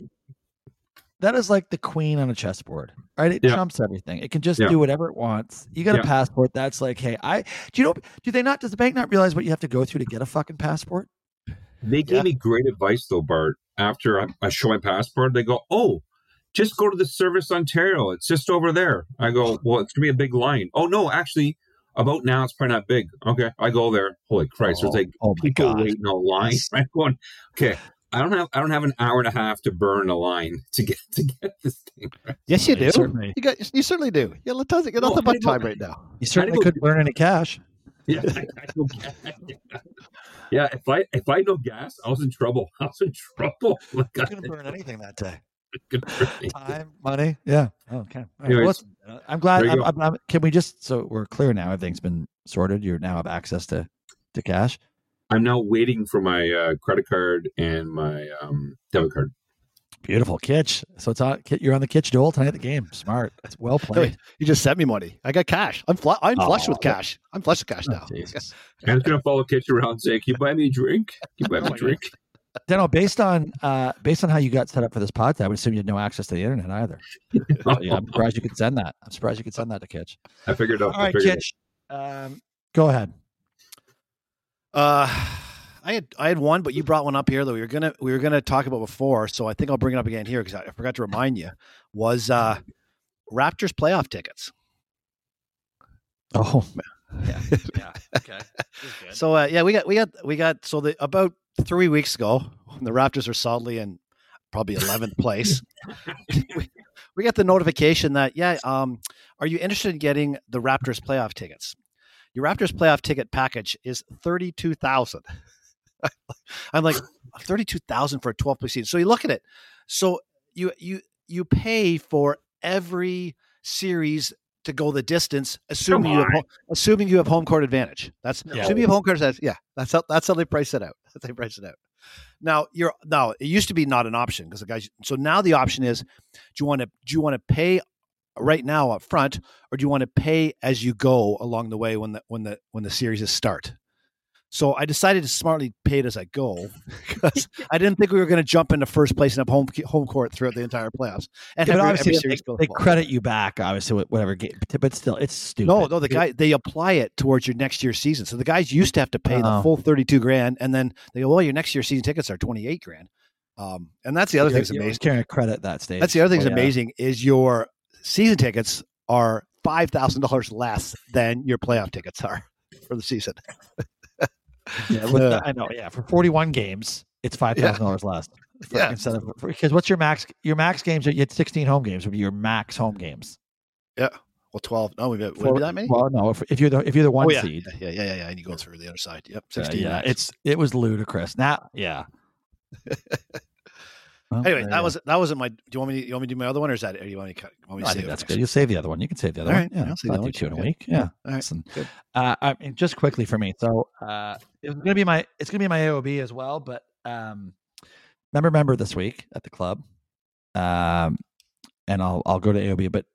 that is like the queen on a chessboard, right? It Yeah. trumps everything. It can just Yeah. do whatever it wants. You got a passport. That's like, hey, I do you know? Do they not? Does the bank not realize what you have to go through to get a fucking passport? They gave Yeah. me great advice though, Bart. After I, I show my passport, they go, "Oh, just go to the Service Ontario. It's just over there." I go, "Well, it's gonna be a big line." Oh no, actually, about now it's probably not big. Okay, I go there. Holy Christ, there's oh, like oh my people god! waiting in line. Right, going, okay. I don't have I don't have an hour and a half to burn a line to get to get this thing. Right? yes, you You do. certainly- You got. You certainly do. Yeah, let us get No, nothing I but know. time right now. You certainly go- couldn't burn any cash. Yeah, I, I don't get it. Yeah, if I if I had no gas, I was in trouble. I was in trouble. Like, You I couldn't burn anything that day. Couldn't burn anything. Time, money. Yeah. Okay. All right, well, Anyways, listen, uh, I'm glad. I'm. I'm, I'm- can we just so we're clear now? Everything's been sorted. You now have access to to cash. I'm now waiting for my uh, credit card and my um, debit card. Beautiful, Kitch. So it's on. Kit- You're on the Kitch duel tonight at the game. Smart. That's well played. You just sent me money. I got cash. I'm fl- I'm flush with Oh. cash. I'm flush with cash Oh, now. Jesus. I'm just gonna follow Kitch around saying, "Can you buy me a drink? Can you buy me Oh, a drink?" Deno, based on uh, based on how you got set up for this podcast, I would assume you had no access to the internet either. So, yeah, I'm surprised you could send that. I'm surprised you could send that to Kitch. I figured out. All I right, Kitch. Um, go ahead. Uh, I had I had one, but you brought one up here that we were gonna we were gonna talk about before. So I think I'll bring it up again here because I, I forgot to remind you. Was uh, Raptors playoff tickets? Oh, yeah, yeah. Okay. So uh, yeah, we got we got we got so the about three weeks ago, when the Raptors are solidly in probably eleventh place. we, we got the notification that yeah, um, are you interested in getting the Raptors playoff tickets? Your Raptors playoff ticket package is thirty two thousand. I'm like thirty two thousand for a twelve place season. So you look at it. So you you you pay for every series to go the distance, assuming you have home, assuming you have home court advantage. That's Yeah. assuming you have home court advantage. Yeah, that's how that's how they price it out. That's how they price it out. Now you're now it used to be not an option because the guys. So now the option is, do you want to do you want to pay right now up front, or do you want to pay as you go along the way when the when the when the series is start? So I decided to smartly pay it as I go because I didn't think we were going to jump into first place and have home home court throughout the entire playoffs. And Yeah, but every- obviously every they, they credit you back, obviously, with whatever game. But, still, it's stupid. No, no, the guy they apply it towards your next year's season. So the guys used to have to pay the Oh. full thirty-two grand, and then they go, "Well, your next year's season tickets are twenty-eight grand." Um, and that's the other thing's you're amazing. Carrying a credit that stage. That's the other thing's Oh, yeah. amazing is your season tickets are five thousand dollars less than your playoff tickets are for the season. Yeah, Uh, I know. Yeah, for 41 games, it's five thousand dollars less. For, Yeah. Instead of because what's your max? Your max games are you had 16 home games would be your max home games. Yeah. Well, twelve. No, we've got, would it be that many? Well, no. If, if you're the if you're the one oh yeah. seed, yeah, yeah, yeah, yeah, and you go through the other side. Yep, uh, sixteen. yeah, max. it's it was ludicrous. Now, yeah. Well, anyway. That was that wasn't my. Do you want me? To, you want me to do my other one, or is that? Or you want me to, want me to I save think that's good. You'll save the other one. You can save the other All one. right, Yeah, I'll save the not other do one. two in a week. Yeah, Yeah. all right, Listen, good. uh, I mean, just quickly for me. So uh, it's gonna be my it's gonna be my AOB as well. But um, member member this week at the club, um, and I'll I'll go to AOB. But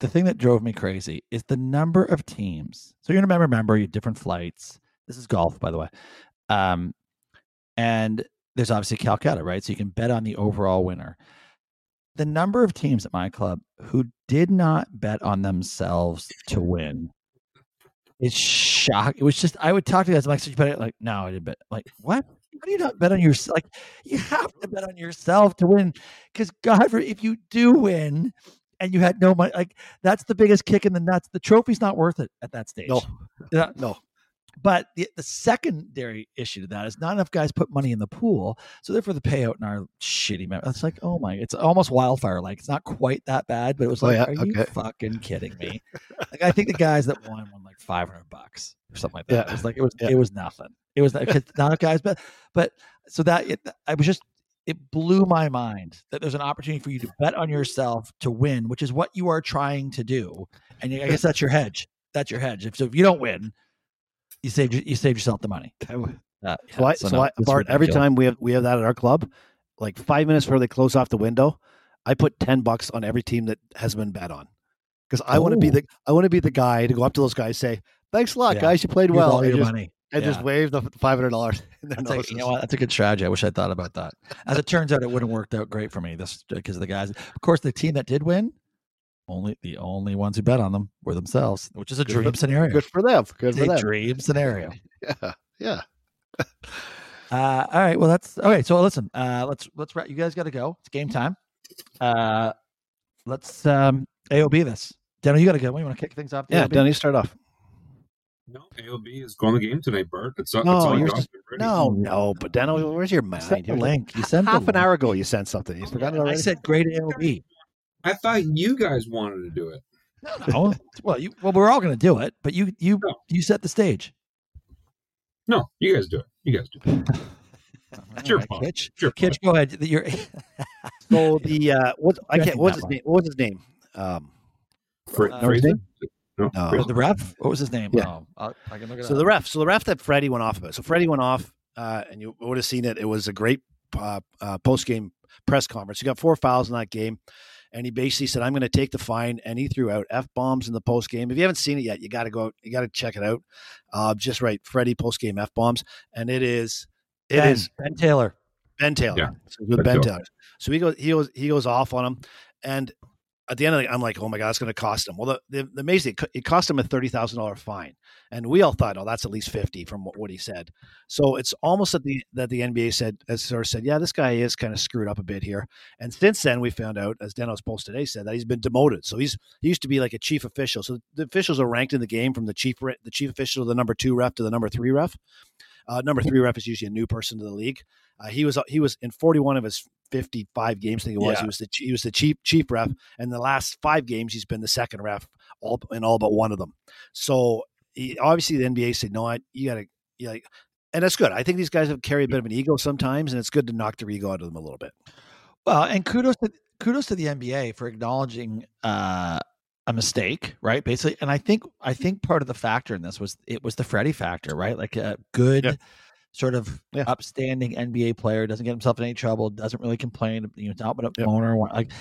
the thing that drove me crazy is the number of teams. So you're gonna member member, you different flights. This is golf, by the way. Um, and there's obviously Calcutta, right? So you can bet on the overall winner. The number of teams at my club who did not bet on themselves to win is shock. It was just I would talk to guys I'm like, so you bet it? Like, no, I didn't bet. Like, what? How do you not bet on yourself? Like, you have to bet on yourself to win. Because God, if you do win and you had no money, like that's the biggest kick in the nuts. The trophy's not worth it at that stage. No, Yeah. no. But the, the secondary issue to that is not enough guys put money in the pool, so therefore the payout in our shitty. Mem- it's like, oh my, it's almost wildfire. Like it's not quite that bad, but it was Oh, like, yeah, are you fucking kidding me? like I think the guys that won won like five hundred bucks or something like that. Yeah. It was like it was Yeah. it was nothing. It was not enough guys, but but so that it, I was just it blew my mind that there's an opportunity for you to bet on yourself to win, which is what you are trying to do. And I guess that's your hedge. That's your hedge. If so, if you don't win, you saved you saved yourself the money. Uh, So, I, yeah, so, no, I, Bart, every time we have we have that at our club, like five minutes before they close off the window, I put ten bucks on every team that has been bet on, because I want to be the I want to be the guy to go up to those guys say, "Thanks a lot, Yeah. guys, you played Here's well," all your just, money. and just Yeah. wave the five hundred dollars. That's a, you know what? That's a good strategy. I wish I'd thought about that. As it turns out, it wouldn't have worked out great for me. This because the guys, of course, the team that did win, only the only ones who bet on them were themselves, which is a Good for- dream scenario. Good for them. Good It's for a them. dream scenario. Yeah, yeah. Uh, all right. Well, that's okay. So listen, uh, let's let's wrap. You guys got to go. It's game time. Uh, let's um, AOB this. Daniel, you got to go. You want to kick things off? Yeah, AOB? Danny, start off. No, AOB is going the game tonight, Bart. That's, all- No, that's all you're got. just- No, no, but Dano, where's your You mind? sent the You're- link. You sent the Half an hour ago, you sent something. You forgot it I already. said great AOB. I thought you guys wanted to do it. No, well, you well, we're all going to do it, but you you No. you set the stage. No, you guys do it. You guys do it. It's your All right, fault. Kitch, It's your Kitch, go ahead. You're, So the uh, what I can't. What's his name? What was his name? Um, Fra- Uh, Fraser? name? No, No. The ref. What was his name? Yeah. Oh, I'll, I can look it so up. the ref. So the ref that Freddie went off about. So Freddie went off, uh, and you would have seen it. It was a great uh, uh, post game press conference. He got four fouls in that game, and he basically said, "I'm going to take the fine." And he threw out f bombs in the post game. If you haven't seen it yet, you got to go. out You got to check it out. Uh, just right, Freddie post game f bombs, and it is. It ben, is Ben Taylor. Ben Taylor. Yeah. So with Ben Ben Taylor. Taylor. So he goes, he goes, he goes off on him, and at the end of the, I'm like, oh my god, it's going to cost him. Well, the, the, the amazing, it cost him a thirty thousand dollar fine, and we all thought, oh, that's at least fifty from what, what he said. So it's almost that the that the NBA said, as sort of said, yeah, this guy is kind of screwed up a bit here. And since then, we found out, as Denos Post today said, that he's been demoted. So he's he used to be like a chief official. So the officials are ranked in the game from the chief the chief official to the number two ref to the number three ref. Uh, number three ref is usually a new person to the league. Uh, he was he was in 41 of his 55 games. I think it was. Yeah. He was the he was the chief chief ref, and the last five games he's been the second ref, all in all but one of them. So he, obviously the NBA said, no, I, you got to, you like, and that's good. I think these guys have carry a bit of an ego sometimes, and it's good to knock their ego out of them a little bit. Well, and kudos to kudos to the NBA for acknowledging uh, a mistake, right? Basically, and I think I think part of the factor in this was it was the Freddie factor, right? Like a good Yeah. Sort of Yeah. upstanding NBA player doesn't get himself in any trouble, doesn't really complain, you know, not but a Yeah. owner. Like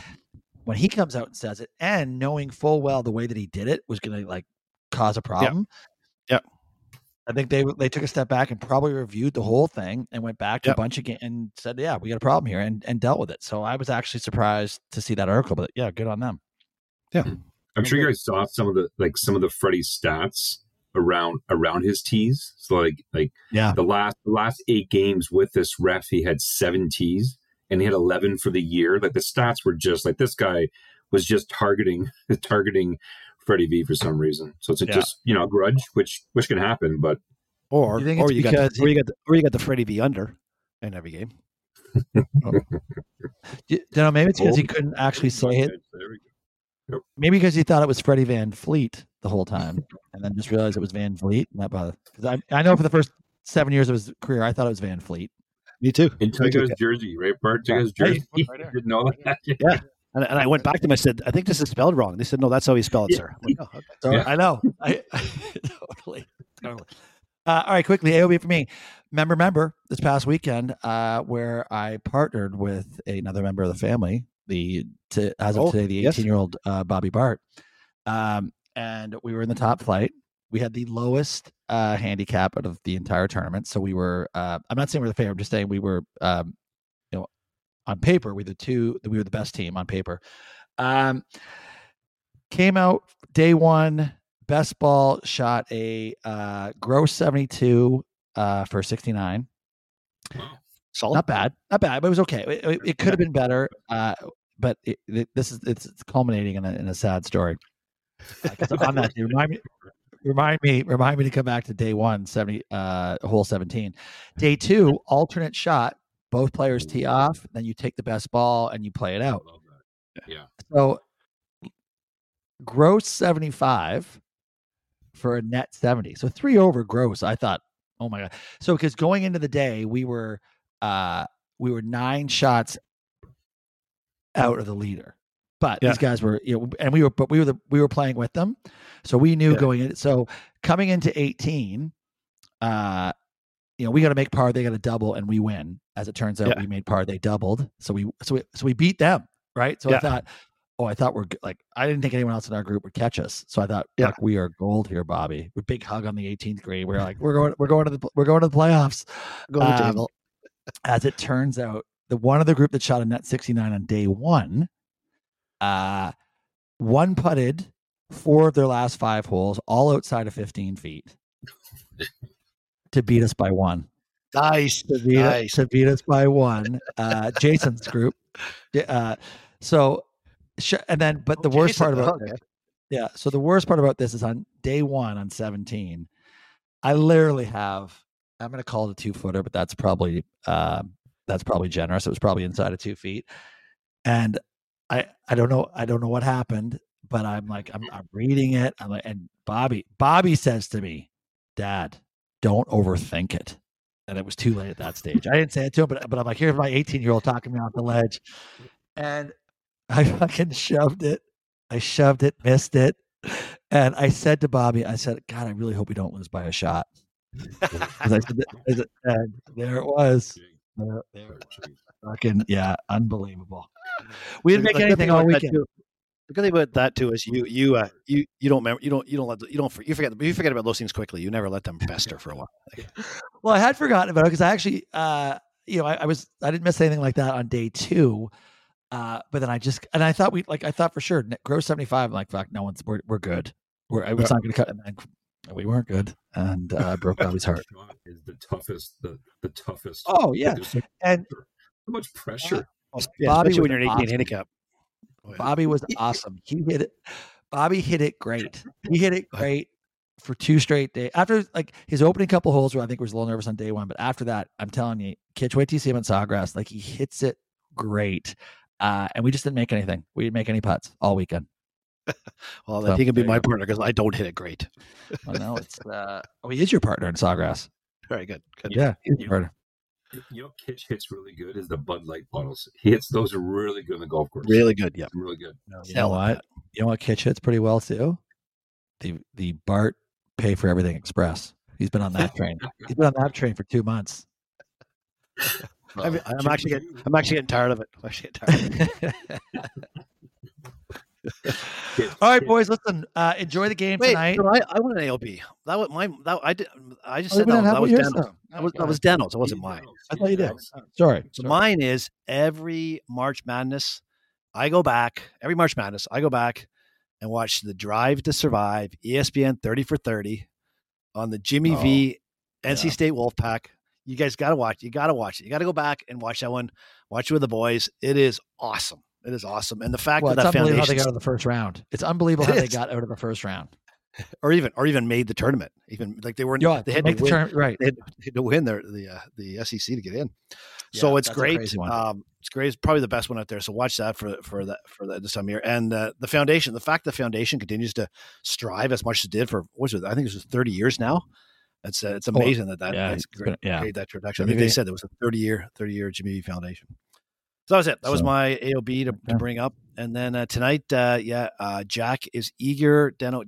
when he comes out and says it, and knowing full well the way that he did it was going to like cause a problem. Yeah. I think they they took a step back and probably reviewed the whole thing and went back to Yep. a bunch of ga- and said, "Yeah, we got a problem here," and and dealt with it. So I was actually surprised to see that article, but yeah, good on them. Yeah, I'm sure you guys saw some of the like some of the Freddie stats around around his tees. So like like Yeah, the last the last eight games with this ref, he had seven tees and he had eleven for the year. Like the stats were just like this guy was just targeting targeting Freddie V for some reason. So it's Yeah. just you know a grudge, which which can happen, but Or You think or you got because the, or you got the, or you got the Freddie V under in every game. Oh. you know, maybe it's because he Oh, couldn't actually say it. There we go. Maybe because he thought it was Freddie Van Fleet the whole time, and then just realized it was Van Fleet. And that bothered because I I know for the first seven years of his career, I thought it was Van Fleet. Me too. And Me too. Jersey, right? Bart Tyga's Yeah. jersey. Right there. Didn't know that. Yeah. And, and I went back to him. I said, I think this is spelled wrong. They said, no, that's how he spelled it, Yeah. sir. I'm like, oh, okay. So Yeah. I know. I, totally, totally. Uh, all right, quickly, AOB for me. Member, member. This past weekend, uh, where I partnered with another member of the family, the to, as of Oh, today, the yes. eighteen-year-old uh, Bobby Bart, um, and we were in the top flight. We had the lowest uh, handicap out of the entire tournament, so we were. Uh, I'm not saying we're the favorite. I'm just saying we were. Um, you know, on paper, we were the two. We were the best team on paper. Um, came out day one best ball shot a uh gross 72 uh for 69 Solid. not bad not bad but it was okay it, it- it could have been better uh but it, this is it's, it's culminating in a, in a sad story on that day, remind me remind me remind me to come back to day one 70 uh hole 17 day two alternate shot both players tee off then you take the best ball and you play it out Yeah. so gross 75 for a net 70. So three over gross. I thought, oh my God. So because going into the day, we were uh we were nine shots out of the leader. But Yeah. these guys were, you know, and we were, but we were the we were playing with them. So we knew Yeah. going in. So coming into 18, uh, you know, we got to make par, they got to double, and we win. As it turns out, Yeah. we made par, they doubled. So we so we so we beat them, right? So I thought, oh, I thought we're like I didn't think anyone else in our group would catch us. So I thought, Yeah. we are gold here, Bobby. Big hug on the 18th grade. We're like, we're going, we're going to the, we're going to the playoffs. Go to the Um, table. As it turns out, the one of the group that shot a net 69 on day one, uh, one putted four of their last five holes, all outside of 15 feet, to beat us by one. Nice. To beat, Nice. to beat us by one. Uh, Jason's group. Yeah, Uh, so, and then, but the worst part about okay. yeah. So the worst part about this is on day one on 17, I literally have, I'm going to call it a two footer, but that's probably, uh, that's probably generous. It was probably inside of two feet. And I, I don't know, I don't know what happened, but I'm like, I'm, I'm reading it. I'm like, and Bobby, Bobby says to me, dad, don't overthink it. And it was too late at that stage. I didn't say it to him, but but I'm like, here's my 18 year old talking me off the ledge, and I fucking shoved it. I shoved it, missed it, and I said to Bobby, I said, God, I really hope we don't lose by a shot." I said, and there it was. There, there it was. Fucking yeah, unbelievable. We didn't make good anything thing all that weekend. too- The good thing about that too is you you uh, you you don't remember you don't you don't let the, you don't you forget you forget about those things quickly. You never let them fester for a while. Well, I had forgotten about it because I actually, uh, you know, I, I was I didn't miss anything like that on day two. Uh, but then I just and I thought we like I thought for sure grow seventy five. I'm like fuck, no one's we're we're good. We're I was not going to cut, and then we weren't good, and uh, broke Bobby's heart. Is the toughest, the, the toughest. Oh yeah, and so much pressure. Yeah, Bobby when was you're an 18 awesome. handicap. Bobby was awesome. He hit it. Bobby hit it great. He hit it great for two straight days. After like his opening couple holes, where I think was a little nervous on day one, but after that, I'm telling you, Kitch, wait till you see him on Sawgrass. Like he hits it great. Uh, and we just didn't make anything. We didn't make any putts all weekend. Well, So, he can be my partner because I don't hit it great. I know it's. Uh, oh, he is your partner in Sawgrass. Very good. good. Yeah, he's your partner. You know, Kitch hits really good is the Bud Light bottles. He hits those really good in the golf course. Really good. Yeah. really good. You know what? You know what Kitch hits pretty well too. The the Bart pay for everything express. He's been on that train. He's been on that train for two months. I'm, Uh, I'm actually getting, I'm actually getting tired of it. I'm actually getting tired. Of it. All right, boys, listen. Uh, enjoy the game Wait, tonight. so I, I want an AOB. That was my that I did. I just Oh, said that, that was Dano's. That was Oh, that was. It wasn't mine. I thought you did. Sorry. So sorry. mine is every March Madness. I go back every March Madness. I go back and watch the Drive to Survive ESPN 30 for 30 on the Jimmy V NC yeah. State Wolfpack. You guys got to watch. You got to watch it. You got to go back and watch that one. Watch it with the boys. It is awesome. It is awesome. And the fact Well, that it's that unbelievable how they got out of the first round. It's unbelievable how It they got out of the first round. or even or even made the tournament. Even like they weren't. Yeah, they had to the win. turn right. They had, they had to win their the uh, the SEC to get in. so Yeah, it's great. Um, it's great. It's probably the best one out there. So watch that for for that for that this time year. And uh, the foundation, the fact the foundation continues to strive as much as it did for what was it? I think it was thirty years now. It's uh, it's amazing that that Oh, yeah, that's it's been- yeah. great that introduction. I think they said it was a thirty year thirty year Jimmy Foundation. So that was it. That was my AOB to, to bring up. And then uh, tonight, uh, yeah, uh, Jack is eager. Deno,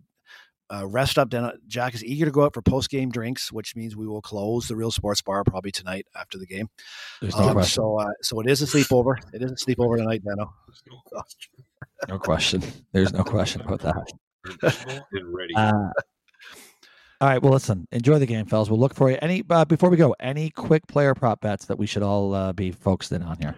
uh, rest up. Deno, Jack is eager to go out for post game drinks, which means we will close the Real Sports Bar probably tonight after the game. There's no Um, question. so, uh, so it is a sleepover. It is a sleepover tonight, Deno. No question. No question. There's no question about that. Ready. Uh, all right. Well, listen. Enjoy the game, fellas. We'll look for you. Any uh, before we go, any quick player prop bets that we should all uh, be focused in on here?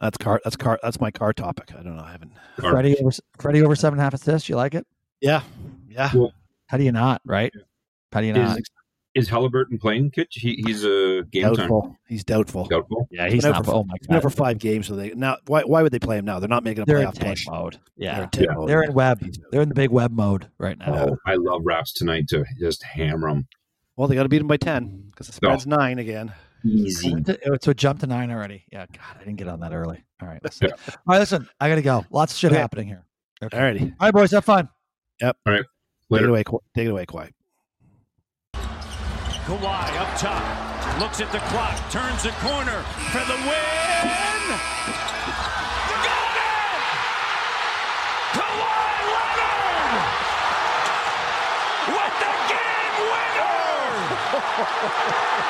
That's car. That's car. That's my car topic. I don't know. I haven't. All right. Freddie over Freddie over seven and a half assists. You like it? Yeah, yeah. Well, How do you not? Right? How do you not? is, is Halliburton playing, Kitch? He, he's a game time. Doubtful. He's doubtful. Doubtful. yeah, he's been not. for- Oh my He's been out god. for five games. So they now. Why? Why would they play him now? They're not making a They're playoff tank push. mode. They're Yeah. in Yeah. mode. They're in web. They're in the big web mode right now. Oh, I love Raps tonight to just hammer them. Well, they got to beat him by ten because the spread's nine again. Easy. Went to- oh, So it jumped to nine already. Yeah, God, I didn't get on that early. All right, listen. All right, listen. I gotta go. Lots of shit Okay. happening here. Okay. Alrighty, All right, boys, have fun. Yep. All right. Take it away. Qu- Take it away, quiet. Kawhi up top, looks at the clock, turns the corner for the win. Got it! Kawhi Leonard with the game winner!